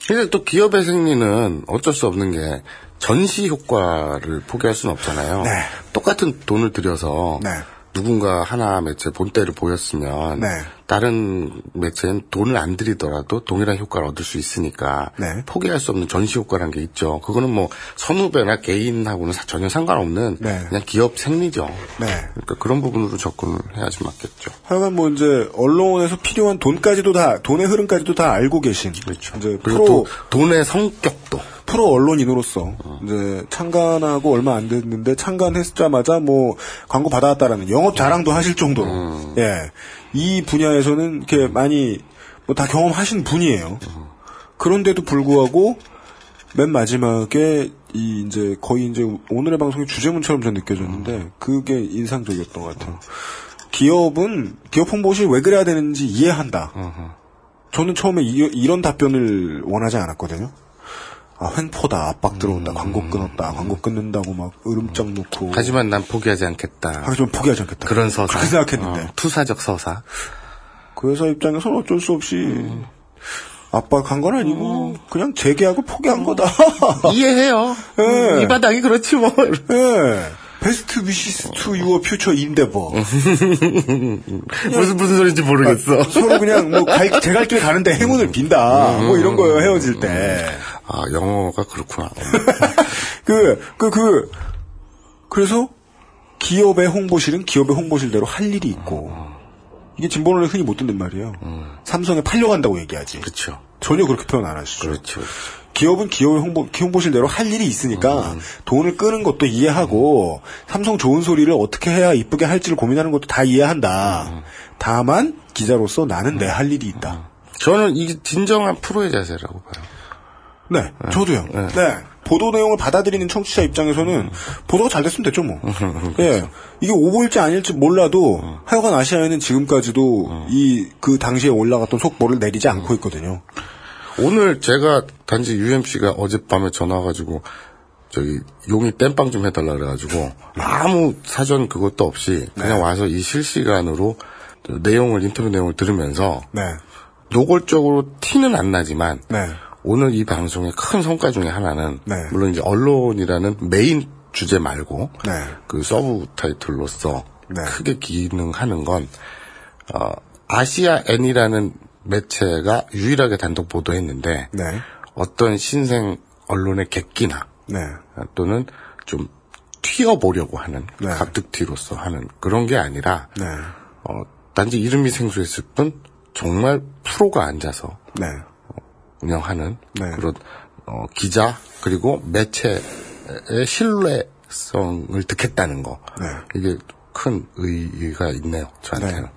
근데 또 기업의 승리는 어쩔 수 없는 게 전시 효과를 포기할 수는 없잖아요. 네. 똑같은 돈을 들여서 네. 누군가 하나 매체 본때를 보였으면 네. 다른 매체는 돈을 안 들이더라도 동일한 효과를 얻을 수 있으니까 네. 포기할 수 없는 전시 효과라는 게 있죠. 그거는 뭐 선후배나 개인하고는 사- 전혀 상관없는 네. 그냥 기업 생리죠. 네. 그러니까 그런 부분으로 접근을 해야지 맞겠죠. 하여간 뭐 이제 언론에서 필요한 돈까지도 다 돈의 흐름까지도 다 알고 계신 그렇죠. 이제 그리고 프로 또 돈의 성격도 프로 언론인으로서 이제 창간하고 얼마 안 됐는데 창간했자마자 뭐 광고 받아왔다라는 영업 자랑도 하실 정도로 예. 이 분야에서는 이렇게 많이 뭐 다 경험하신 분이에요. 그런데도 불구하고 맨 마지막에 이 이제 거의 이제 오늘의 방송의 주제문처럼 전 느껴졌는데 그게 인상적이었던 것 같아요. 기업은 기업 홍보실 왜 그래야 되는지 이해한다. 저는 처음에 이, 런 답변을 원하지 않았거든요. 아, 횡포다, 압박 들어온다, 광고 끊었다, 광고 끊는다고 막 으름장 놓고. 하지만 난 포기하지 않겠다. 하지만 포기하지 않겠다. 그런 서사. 그렇게 생각했는데. 어, 투사적 서사. 그 회사 입장에서는 어쩔 수 없이 압박한 건 아니고, 그냥 재개하고 포기한 거다. 이해해요. 예. 이 바닥이 그렇지 뭐. 예. Best wishes to your future endeavor. 무슨 무슨 소리인지 모르겠어. 서로 그냥 뭐 갈, 제갈 길 가는데 행운을 빈다. 뭐 이런 거예요, 헤어질 때. 아 영어가 그렇구나. 그, 그, 그, 그래서 기업의 홍보실은 기업의 홍보실대로 할 일이 있고, 이게 진보론에 흔히 못 듣는 말이에요. 삼성에 팔려간다고 얘기하지. 그렇죠. 전혀 그렇게 표현 안 하시죠. 그렇죠. 기업은 기업의 홍보, 홍보실대로 할 일이 있으니까 돈을 끄는 것도 이해하고 삼성 좋은 소리를 어떻게 해야 이쁘게 할지를 고민하는 것도 다 이해한다. 다만 기자로서 나는 내 할 일이 있다. 저는 이게 진정한 프로의 자세라고 봐요. 네, 저도요. 네. 보도 내용을 받아들이는 청취자 입장에서는 보도가 잘 됐으면 됐죠, 뭐. 예. 이게 오보일지 아닐지 몰라도 하여간 아시아에는 지금까지도 이그 당시에 올라갔던 속보를 내리지 않고 있거든요. 오늘 제가 단지 UMC가 어젯밤에 전화 와가지고 저기 용이 땜빵 좀 해달라 그래가지고 아무 사전 그것도 없이 그냥 와서 이 실시간으로 내용을 인터뷰 내용을 들으면서 네. 노골적으로 티는 안 나지만 네. 오늘 이 방송의 큰 성과 중에 하나는 네. 물론 이제 언론이라는 메인 주제 말고 네. 그 서브 타이틀로서 네. 크게 기능하는 건 어, 아시아 N이라는 매체가 유일하게 단독 보도했는데 네. 어떤 신생 언론의 객기나 네. 또는 좀 튀어보려고 하는 네. 갑툭튀로서 하는 그런 게 아니라 네. 어, 단지 이름이 생소했을 뿐 정말 프로가 앉아서 네. 운영하는 네. 그런 어, 기자 그리고 매체의 신뢰성을 득했다는 거. 네. 이게 큰 의의가 있네요 저한테는. 네.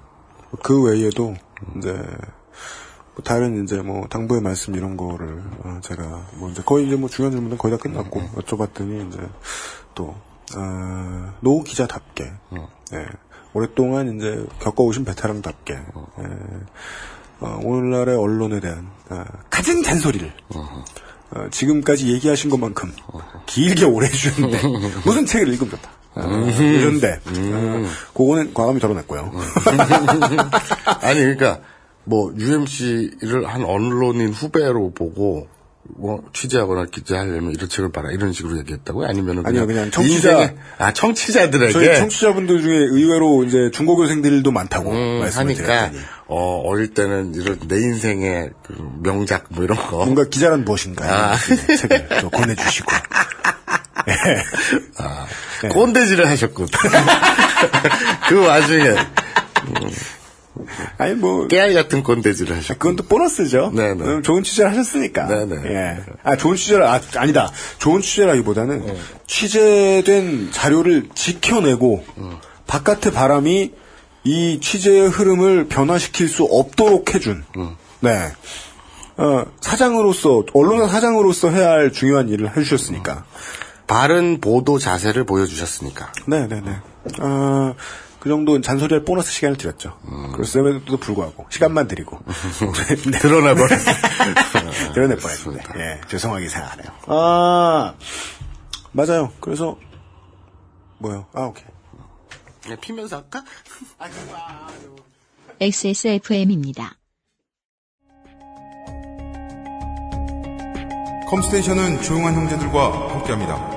그 외에도 이제 뭐 다른 이제 뭐 당부의 말씀 이런 거를 어, 제가 뭐 이제 거의 이제 뭐 중요한 질문은 거의 다 끝났고 여쭤봤더니 이제 또 어, 노 기자답게. 예, 오랫동안 이제 겪어오신 베테랑답게. 예, 어, 오늘날의 언론에 대한 아, 가진 잔소리를 어, 지금까지 얘기하신 것만큼 길게 오래 해주는데 무슨 책을 읽으면 좋다. 아, 이런데 어, 그거는 과감히 덜어냈고요. 아니 그러니까 뭐 UMC를 한 언론인 후배로 보고 뭐 취재하거나 기재하려면 이런 책을 봐라. 이런 식으로 얘기했다고요? 아니면은 아니요, 그냥 청취자- 인생의- 아 청취자들에게? 저희 청취자분들 중에 의외로 이제 중고교생들도 많다고 음, 말씀을 하니까. 드렸더니 어 어릴 때는 이런 내 인생의 그 명작 뭐 이런 거. 뭔가 기자란 무엇인가 아. 이 책을 또 권해주시고. 네. 꼰대질을 하셨군. 그 와중에 아니 뭐 깨알 같은 꼰대질을 하셨군. 그건 또 보너스죠. 네네. 음, 좋은 취재를 하셨으니까. 네네. 예. 아 좋은 취재를 아, 아니다. 좋은 취재라기보다는 네. 취재된 자료를 지켜내고 음. 바깥의 바람이 이 취재의 흐름을 변화시킬 수 없도록 해준. 음. 네. 어, 사장으로서 언론사 사장으로서 해야 할 중요한 일을 해주셨으니까. 바른 보도 자세를 보여주셨으니까. 네네네. 아, 그 정도 잔소리할 보너스 시간을 드렸죠. 음. 그랬음에도 불구하고 시간만 드리고 네. 드러나 버렸. 드러낼 뻔했는데 예, 죄송하게 생각하네요. 아 맞아요. 그래서 뭐요? 아 오케이. 피면서 할까? XSFM입니다. 컴스테이션은 조용한 형제들과 함께합니다.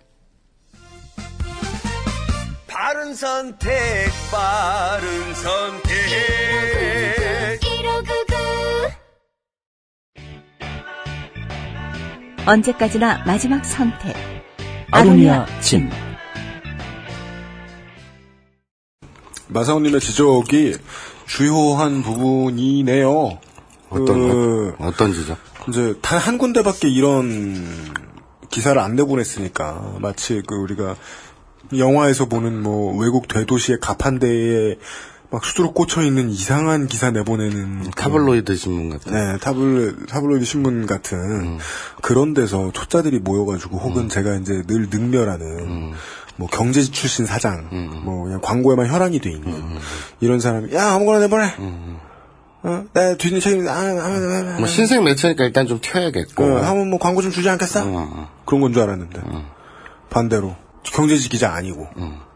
바른 선택, 바른 선택. 언제까지나 마지막 선택. 아로니아 진. 마사오님의 지적이 주요한 부분이네요. 어떤 그, 어떤 지적? 이제 단 한 군데밖에 이런 기사를 안 내보냈으니까 마치 그 우리가 영화에서 보는 뭐 외국 대도시의 가판대에 막 수두룩 꽂혀 있는 이상한 기사 내보내는 그- 타블로이드 신문 같은. 네, 타블, 타블로이드 신문 같은 음. 그런 데서 초짜들이 모여가지고 혹은 제가 이제 늘 능멸하는 음. 뭐 경제 출신 사장, 뭐 그냥 광고에만 혈안이 돼 있는 이런 사람이 야 아무거나 내보내. 어, 내 뒤는 책임 아, 아, 아, 아, 뭐 신생 매체니까 일단 좀 튀어야겠고. 어, 하면 뭐 광고 좀 주지 않겠어? 어. 그런 건 줄 알았는데 반대로 경제지 기자 아니고.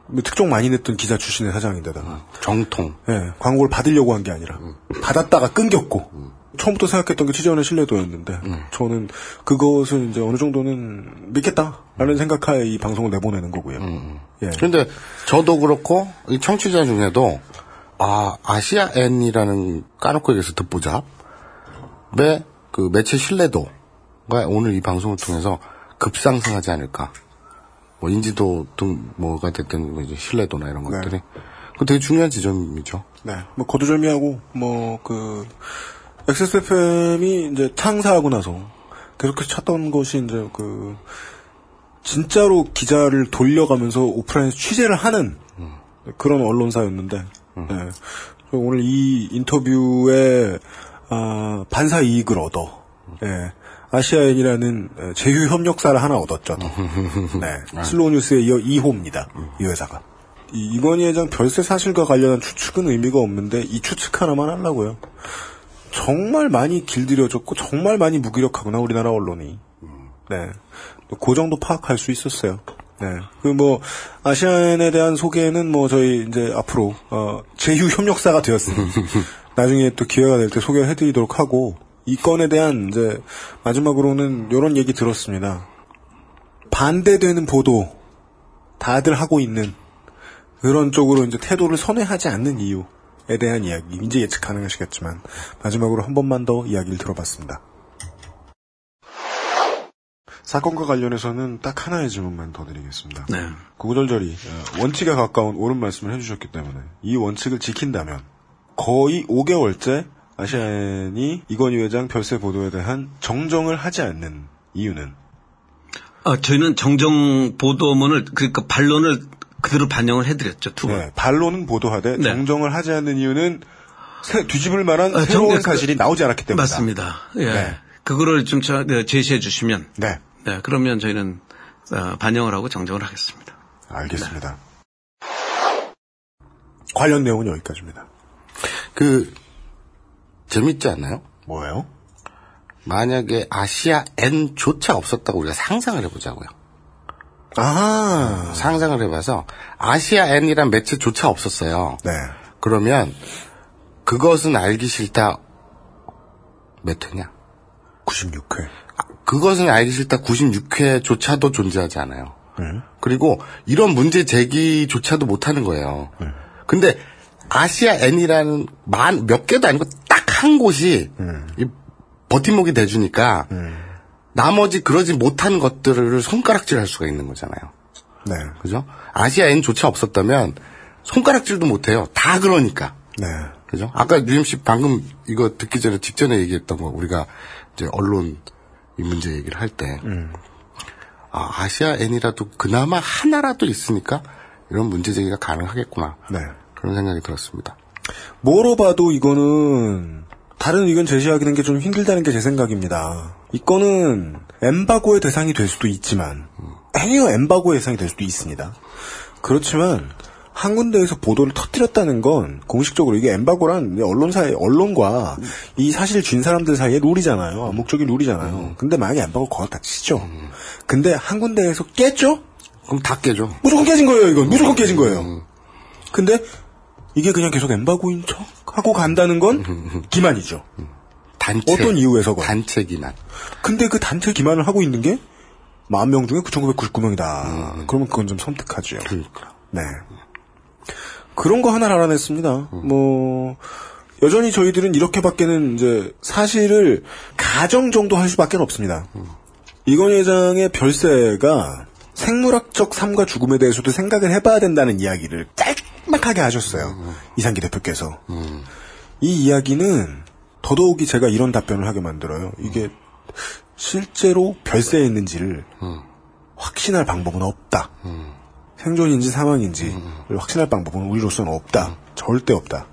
뭐 특종 많이 냈던 기자 출신의 사장인데다가. 정통. 예, 광고를 받으려고 한 게 아니라 받았다가 끊겼고. 처음부터 생각했던 게 취재원의 신뢰도였는데 저는 그것을 이제 어느 정도는 믿겠다라는 생각하에 이 방송을 내보내는 거고요. 예. 근데 저도 그렇고 이 청취자 중에도 아 아시아 N이라는 까놓고 얘기해서 듣보잡 의그 매체 신뢰도가 오늘 이 방송을 통해서 급상승하지 않을까. 뭐 인지도 등 뭐가 됐든 뭐 이제 신뢰도나 이런 것들이 그 되게 중요한 지점이죠. 네, 뭐 거두절미하고 뭐 그 XSFM이 이제 창사하고 나서 계속해서 찾던 것이 이제 그 진짜로 기자를 돌려가면서 오프라인에서 취재를 하는 그런 언론사였는데 네. 오늘 이 인터뷰에 아, 반사 이익을 얻어. 예. 아시아N이라는 에, 제휴 협력사를 하나 얻었죠. 또. 네. 슬로우 뉴스에 이어 2호입니다. 이 회사가. 이 이건희 회장 별세 사실과 관련한 추측은 의미가 없는데 이 추측 하나만 하려고요. 정말 많이 길들여졌고 정말 많이 무기력하구나 우리나라 언론이. 네. 그 정도 파악할 수 있었어요. 네. 그 뭐 아시안에 대한 소개는 뭐 저희 이제 앞으로 어 제휴 협력사가 되었으니 나중에 또 기회가 될 때 소개를 해드리도록 하고 이 건에 대한 이제 마지막으로는 이런 얘기 들었습니다. 반대되는 보도 다들 하고 있는 그런 쪽으로 이제 태도를 선회하지 않는 이유에 대한 이야기 이제 예측 가능하시겠지만 마지막으로 한 번만 더 이야기를 들어봤습니다. 사건과 관련해서는 딱 하나의 질문만 더 드리겠습니다. 네. 구구절절히 어, 원칙에 가까운 옳은 말씀을 해주셨기 때문에 이 원칙을 지킨다면 거의 5개월째 아시안이 이건희 회장 별세 보도에 대한 정정을 하지 않는 이유는 아, 저희는 정정 보도문을 그러니까 반론을 그대로 반영을 해드렸죠 두 번. 네, 반론은 보도하되 네. 정정을 하지 않는 이유는 새- 뒤집을 만한 아, 새로운 정- 사실이 나오지 않았기 때문이다. 맞습니다. 예. 네. 그거를 좀 저- 네, 제시해 주시면 네, 네, 그러면 저희는 어, 반영을 하고 정정을 하겠습니다. 알겠습니다. 관련 내용은 여기까지입니다. 그 재밌지 않나요? 뭐예요? 만약에 아시아 N조차 없었다고 우리가 상상을 해보자고요. 아, 상상을 해봐서 아시아 N이란 매체조차 없었어요. 네. 그러면 그것은 알기 싫다 몇 회냐? 96회. 그것은 알기 싫다 96회조차도 존재하지 않아요. 음. 그리고 이런 문제 제기조차도 못하는 거예요. 근데 아시아 N이라는 만, 몇 개도 아니고 딱 한 곳이 이 버팀목이 돼주니까 나머지 그러지 못한 것들을 손가락질 할 수가 있는 거잖아요. 네. 그죠? 아시아 N조차 없었다면 손가락질도 못해요. 다 그러니까. 네. 그죠? 아까 UMC 방금 이거 듣기 전에 직전에 얘기했던 거 우리가 이제 언론 이 문제 얘기를 할때 아, 아시아 N이라도 그나마 하나라도 있으니까 이런 문제 제기가 가능하겠구나. 네. 그런 생각이 들었습니다. 뭐로 봐도 이거는 다른 의견 제시하기는 게 좀 힘들다는 게 제 생각입니다. 이 건은 엠바고의 대상이 될 수도 있지만 행여 엠바고의 대상이 될 수도 있습니다. 그렇지만 한 군데에서 보도를 터뜨렸다는 건 공식적으로 이게 엠바고란 언론사의 언론과 이 사실 쥔 사람들 사이의 룰이잖아요. 암묵적인 룰이잖아요. 근데 만약에 엠바고 거다 치죠. 근데 한 군데에서 깼죠? 그럼 다 깨죠. 무조건 깨진 거예요, 이건. 무조건 깨진 거예요. 근데 이게 그냥 계속 엠바고인 척 하고 간다는 건 기만이죠. 단체. 어떤 이유에서건. 단체 기만. 근데 그 단체 기만을 하고 있는 게 만 명 중에 9,999명이다. 그러면 그건 좀 섬뜩하죠. 그러니까. 네. 그런 거 하나를 알아냈습니다. 뭐 여전히 저희들은 이렇게밖에는 이제 사실을 가정 정도 할 수밖에 없습니다. 이건희 회장의 별세가 생물학적 삶과 죽음에 대해서도 생각을 해봐야 된다는 이야기를 짤막하게 하셨어요. 이상기 대표께서. 이 이야기는 더더욱이 제가 이런 답변을 하게 만들어요. 이게 실제로 별세였는지를 확신할 방법은 없다. 생존인지 사망인지를 확신할 방법은 우리로서는 없다. 절대 없다.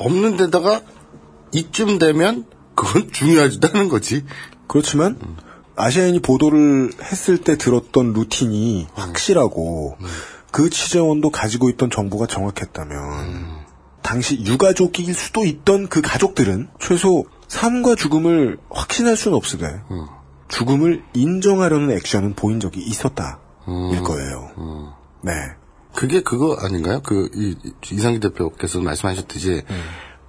없는 데다가 이쯤 되면 그건 중요하지도 않은 거지. 그렇지만 아시아인이 보도를 했을 때 들었던 루틴이 확실하고 그 취재원도 가지고 있던 정보가 정확했다면 당시 유가족일 수도 있던 그 가족들은 최소 삶과 죽음을 확신할 수는 없으되 죽음을 인정하려는 액션은 보인 적이 있었다. 일 거예요. 네. 그게 그거 아닌가요? 그, 이, 이상기 대표께서 말씀하셨듯이,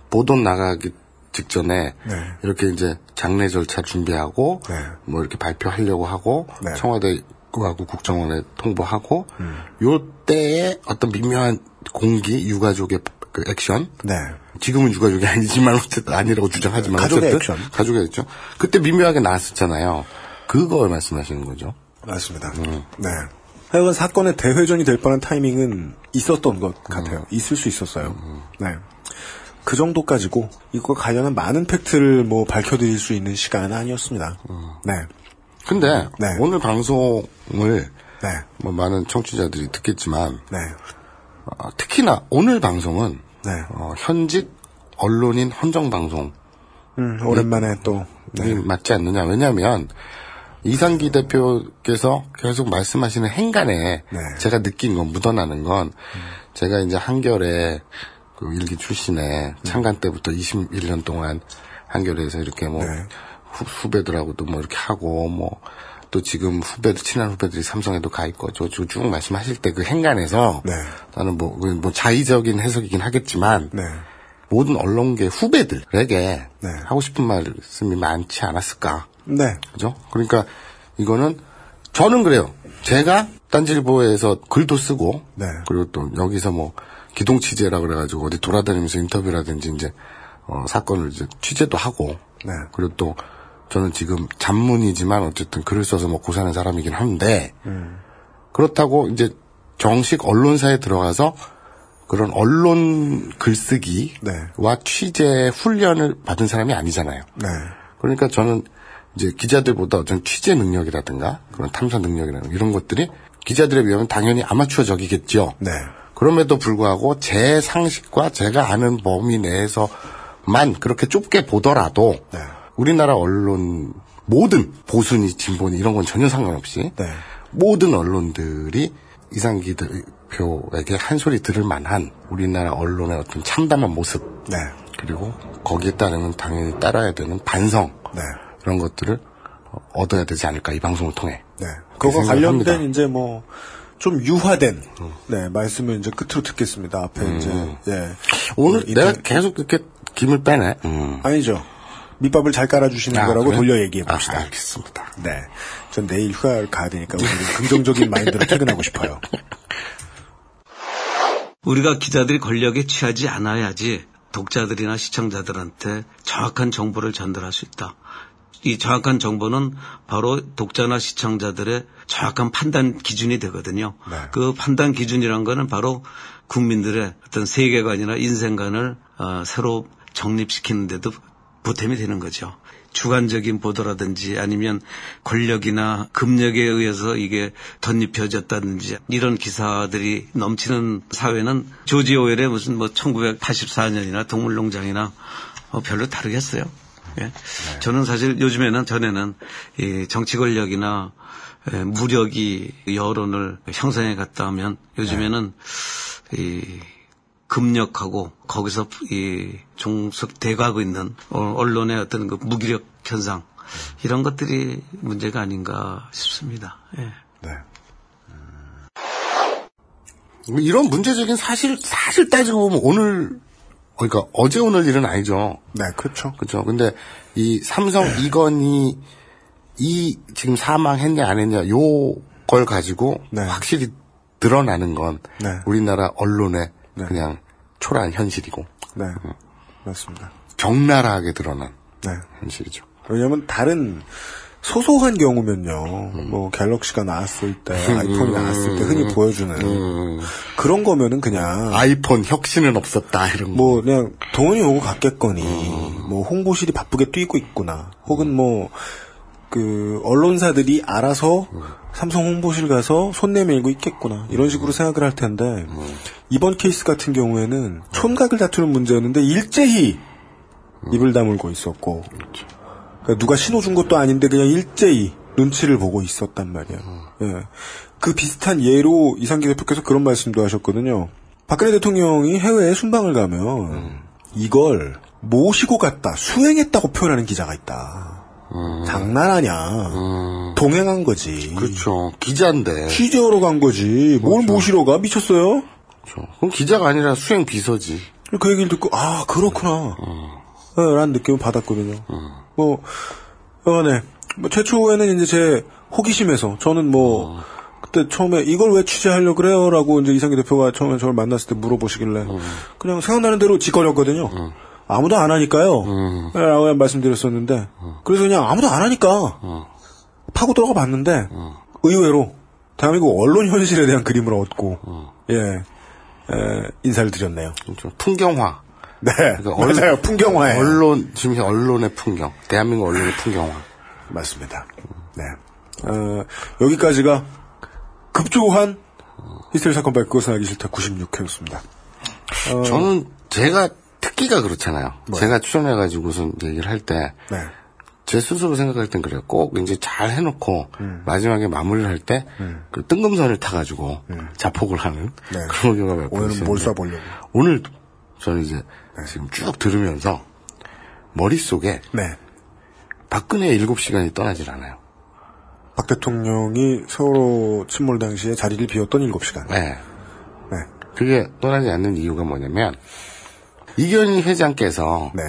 보도 나가기 직전에, 네. 이렇게 이제 장례 절차 준비하고, 네. 뭐 이렇게 발표하려고 하고, 네. 청와대 하고 국정원에 통보하고, 요 때에 어떤 미묘한 공기, 유가족의 그 액션, 네. 지금은 유가족이 아니지만 어쨌든 아니라고 주장하지만 가족의 어쨌든 액션. 가족의 액션. 그때 미묘하게 나왔었잖아요. 그걸 말씀하시는 거죠. 맞습니다. 네. 하여간 사건의 대회전이 될 뻔한 타이밍은 있었던 것 같아요. 있을 수 있었어요. 네. 그 정도까지고 이거 관련한 많은 팩트를 뭐 밝혀드릴 수 있는 시간은 아니었습니다. 네. 근데 네. 오늘 방송을 네. 뭐 많은 청취자들이 듣겠지만 네. 어, 특히나 오늘 방송은 네. 어, 현직 언론인 헌정 방송이라고 음, 오랜만에 또이 맞지 않느냐. 왜냐하면 이상기 대표께서 계속 말씀하시는 행간에 네. 제가 느낀 건 묻어나는 건 제가 이제 한결에 그 일기 출신에 창간 때부터 21년 동안 한결에서 이렇게 뭐 네. 후, 배들하고도뭐 이렇게 하고 뭐 또 지금 후배들 친한 후배들이 삼성에도 가 있고 저쭉 쭉 말씀하실 때 그 행간에서 네. 나는 뭐, 그뭐 자의적인 해석이긴 하겠지만 네. 모든 언론계 후배들에게 네. 하고 싶은 말씀이 많지 않았을까. 네. 그죠? 그러니까 이거는 저는 그래요. 제가 딴지일보에서 글도 쓰고 네. 그리고 또 여기서 뭐 기동 취재라 그래가지고 어디 돌아다니면서 인터뷰라든지 이제 어, 사건을 이제 취재도 하고 네. 그리고 또 저는 지금 잡문이지만 어쨌든 글을 써서 먹고 사는 사람이긴 한데 음. 그렇다고 이제 정식 언론사에 들어가서 그런 언론 글쓰기와 네. 취재 훈련을 받은 사람이 아니잖아요. 네. 그러니까 저는 이제 기자들보다 어떤 취재 능력이라든가 그런 탐사 능력이라든가 이런 것들이 기자들에 비하면 당연히 아마추어적이겠죠. 네. 그럼에도 불구하고 제 상식과 제가 아는 범위 내에서만 그렇게 좁게 보더라도 네. 우리나라 언론 모든 보수니 진보니 이런 건 전혀 상관없이 네. 모든 언론들이 이상기 대표에게 한 소리 들을 만한 우리나라 언론의 어떤 참담한 모습 네. 그리고 거기에 따르면 당연히 따라야 되는 반성 네. 이런 것들을 어, 얻어야 되지 않을까 이 방송을 통해. 네. 그 그거 관련된 합니다. 이제 뭐 좀 유화된 네 말씀을 이제 끝으로 듣겠습니다. 앞에 이제 예 오늘 이- 내가 계속 이렇게 김을 빼네. 음. 아니죠 밑밥을 잘 깔아주시는 아, 거라고 그래? 돌려 얘기해 봅시다. 아, 알겠습니다. 네. 전 내일 휴가를 가야 되니까 오늘은 긍정적인 마인드로 퇴근하고 싶어요. 우리가 기자들이 권력에 취하지 않아야지 독자들이나 시청자들한테 정확한 정보를 전달할 수 있다. 이 정확한 정보는 바로 독자나 시청자들의 정확한 판단 기준이 되거든요. 네. 그 판단 기준이란 거는 바로 국민들의 어떤 세계관이나 인생관을 어, 새로 정립시키는데도 보탬이 되는 거죠. 주관적인 보도라든지 아니면 권력이나 금력에 의해서 이게 덧입혀졌다든지 이런 기사들이 넘치는 사회는 조지 오웰의 무슨 뭐 1984년이나 동물농장이나 어, 별로 다르겠어요. 예. 저는 사실 요즘에는 전에는 이 정치 권력이나 예, 무력이 여론을 형성해 갔다 하면 요즘에는 이 급력하고 거기서 이 종속돼가고 있는 어, 언론의 어떤 그 무기력 현상 이런 것들이 문제가 아닌가 싶습니다. 예. 네. 뭐 이런 문제적인 사실 사실 따지고 보면 오늘 그러니까 어제 오늘 일은 아니죠. 네, 그렇죠. 그렇죠. 근데 이 삼성 이건이 이 지금 사망했냐 안 했냐 요 걸 가지고 네. 확실히 드러나는 건 네. 우리나라 언론의 네. 그냥 초라한 현실이고 네. 맞습니다. 적나라하게 드러난 네. 현실이죠. 왜냐면 다른 소소한 경우면요, 뭐 갤럭시가 나왔을 때, 아이폰이 나왔을 때 흔히 보여주는 그런 거면은 그냥 아이폰 혁신은 없었다 이런 거. 뭐 그냥 돈이 오고 갔겠거니, 뭐 홍보실이 바쁘게 뛰고 있구나, 혹은 뭐 그 언론사들이 알아서 삼성 홍보실 가서 손 내밀고 있겠구나 이런 식으로 생각을 할 텐데 이번 케이스 같은 경우에는 촌각을 다투는 문제였는데 일제히 입을 다물고 있었고 그러니까 누가 신호 준 것도 아닌데 그냥 일제히 눈치를 보고 있었단 말이야. 예. 그 비슷한 예로 이상기 대표께서 그런 말씀도 하셨거든요. 박근혜 대통령이 해외에 순방을 가면 이걸 모시고 갔다 수행했다고 표현하는 기자가 있다. 장난하냐. 동행한 거지. 그렇죠. 기자인데. 취재하러 간 거지. 뭘 모시러 가? 미쳤어요? 그렇죠. 그럼 기자가 아니라 수행 비서지. 그 얘기를 듣고 아 그렇구나 네, 라는 느낌을 받았거든요 뭐 여간에 뭐 최초에는 이제 제 호기심에서 저는 뭐 그때 처음에 이걸 왜 취재하려 그래요? 라고 이제 이상기 대표가 처음에 저를 만났을 때 물어보시길래 그냥 생각나는 대로 짓거렸거든요 아무도 안 하니까요 네, 라고 말씀드렸었는데 그래서 그냥 아무도 안 하니까 파고 들어가 봤는데 의외로 대한민국 언론 현실에 대한 그림을 얻고 예 에, 인사를 드렸네요. 그렇죠. 풍경화. 네, 그러니까 맞아요. 풍경화예요. 언론 지금 언론의 풍경. 대한민국 언론의 풍경화. 맞습니다. 네, 어, 여기까지가 급조한 히스테리 사건 발 그것은 알기 싫다 96회였습니다. 저는 제가 특, 하기가 그렇잖아요. 제가 출연해가지고서 얘기를 할 때, 네. 제 스스로 생각할 땐 그래요. 꼭 이제 잘 해놓고, 마지막에 마무리를 할 때, 그 뜬금선을 타가지고, 자폭을 하는 네. 그런 경우가 몇번 오늘은 뭘 쏴보려고. 오늘도 저는 이제 지금 쭉 들으면서, 머릿속에 네. 박근혜의 7시간이 떠나질 않아요. 박 대통령이 세월호 침몰 당시에 자리를 비웠던 7시간. 네. 네. 그게 떠나지 않는 이유가 뭐냐면, 이견희 회장께서, 네.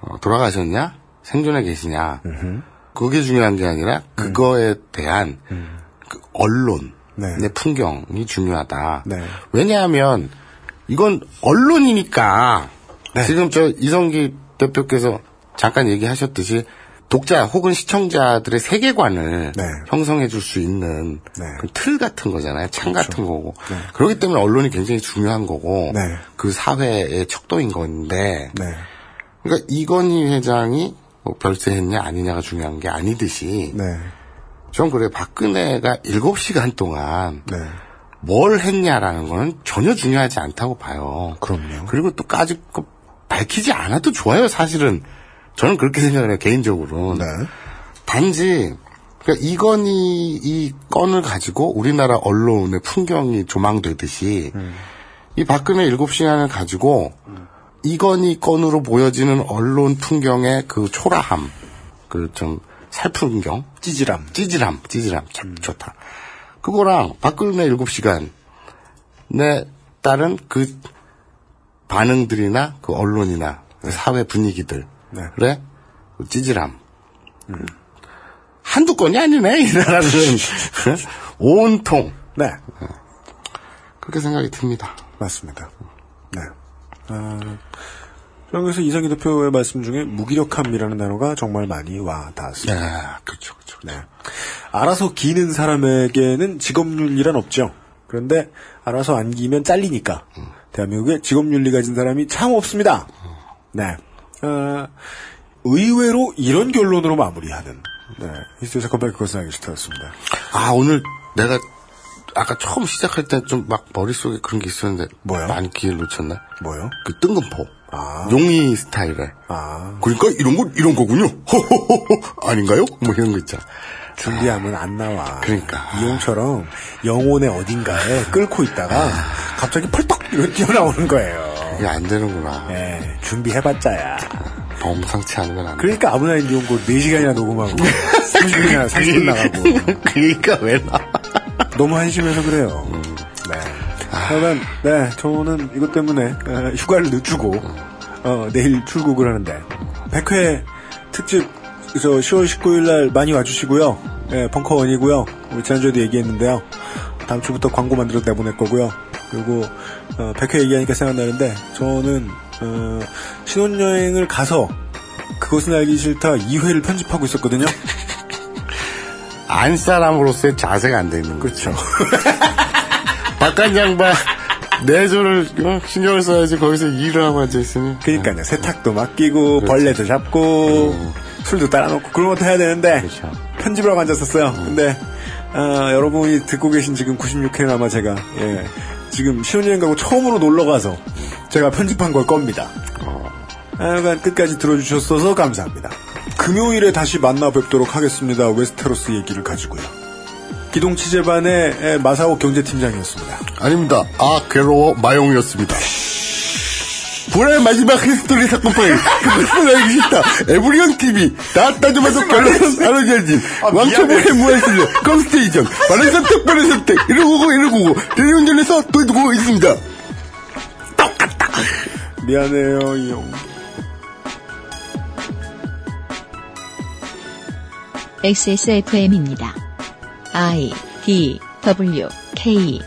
어, 돌아가셨냐? 생존해 계시냐? 그게 중요한 게 아니라 그거에 대한 그 언론의 네. 풍경이 중요하다. 네. 왜냐하면 이건 언론이니까 네. 지금 저 이성기 대표께서 잠깐 얘기하셨듯이 독자 혹은 시청자들의 세계관을 네. 형성해 줄 수 있는 네. 그틀 같은 거잖아요. 창 같은 거고. 그렇기 때문에 언론이 굉장히 중요한 거고 네. 그 사회의 척도인 건데 네. 그러니까 이건희 회장이 뭐 별세했냐 아니냐가 중요한 게 아니듯이 네. 전 그래 박근혜가 7시간 동안 네. 뭘 했냐라는 거는 전혀 중요하지 않다고 봐요. 그럼요. 그리고 또 까짓 거 밝히지 않아도 좋아요, 사실은. 저는 그렇게 생각을 해요, 개인적으로. 네. 단지 그러니까 이건희 이 건을 가지고 우리나라 언론의 풍경이 조망되듯이 음. 이 박근혜 7시간을 가지고 이건희 건으로 보여지는 언론 풍경의 그 초라함, 그 좀 살풍경, 찌질함. 찌질함, 찌질함, 참 좋다. 그거랑 박근혜 7시간에 따른 그 반응들이나 그 언론이나 그 사회 분위기들의 네. 그 찌질함. 한두 건이 아니네, 이 나라는. 온통. 네. 그렇게 생각이 듭니다. 맞습니다. 네. 아, 그래서 이상희 대표의 말씀 중에 무기력함이라는 단어가 정말 많이 와 닿았습니다. 네, 그렇죠, 그렇죠. 네. 알아서 기는 사람에게는 직업윤리란 없죠. 그런데 알아서 안 기면 잘리니까 대한민국에 직업윤리 가진 사람이 참 없습니다. 네. 아, 의외로 이런 결론으로 마무리하는 네. 히스토리 사건 파일 그것은 알기 싫다였습니다. 아, 오늘 내가 아까 처음 시작할 때 좀 막 머릿속에 그런 게 있었는데. 뭐요? 많이 기회를 놓쳤나? 뭐요? 그 뜬금포. 아. 용이 스타일에. 아, 그러니까 이런 건 이런 거군요. 호호호호 아닌가요? 뭐 이런 거 있잖아. 준비하면 안 나와. 그러니까. 이용처럼 영혼의 어딘가에 끌고 있다가 갑자기 펄떡 이렇게 튀어나오는 거예요. 이게 안 되는구나. 예, 준비해봤자야. 범상치 않은 건안 돼. 그러니까 아무나 이용고 4시간이나 녹음하고 30분이나 30분 나가고 그러니까 왜 나? 너무 한심해서 그래요. 네. 하여간 네 저는 이것 때문에 어, 휴가를 늦추고 어, 내일 출국을 하는데 100회 특집 저 10월 19일 날 많이 와주시고요. 예, 벙커원이고요. 우리 지난주에도 얘기했는데요. 다음 주부터 광고 만들어서 내보낼 거고요. 그리고 어, 100회 얘기하니까 생각나는데 저는 어, 신혼여행을 가서 그것은 알기 싫다 2회를 편집하고 있었거든요. 안 사람으로서의 자세가 안 돼 있는 거. 그렇죠. 바깥 양반 내조를 어, 신경을 써야지 거기서 일을 하고 앉아 있으니. 그러니까요. 세탁도 맡기고 벌레도 잡고 술도 따라놓고 그런 것도 해야 되는데 그렇죠. 편집을 하고 앉았었어요. 근데 아, 여러분이 듣고 계신 지금 96회는 아마 제가 예, 지금 신혼여행 가고 처음으로 놀러 가서 제가 편집한 걸 겁니다. 하여간 끝까지 들어주셨어서 감사합니다. 금요일에 다시 만나 뵙도록 하겠습니다. 웨스테로스 얘기를 가지고요. 기동 취재반의 에, 마사오 경제팀장이었습니다. 아닙니다. 아 괴로워 마용이었습니다. 불의 마지막 히스토리 사건 파일 그것은 알기 싫다. 에브리온 TV 다 따져봐도 결론은 알아야지. 왕초보의 무한실력 컴스테이션. 바른 선택 바른 선택 119 119 대리운전에서 도와주고 있습니다. 미안해요, 이 형. XSFM입니다. I D W K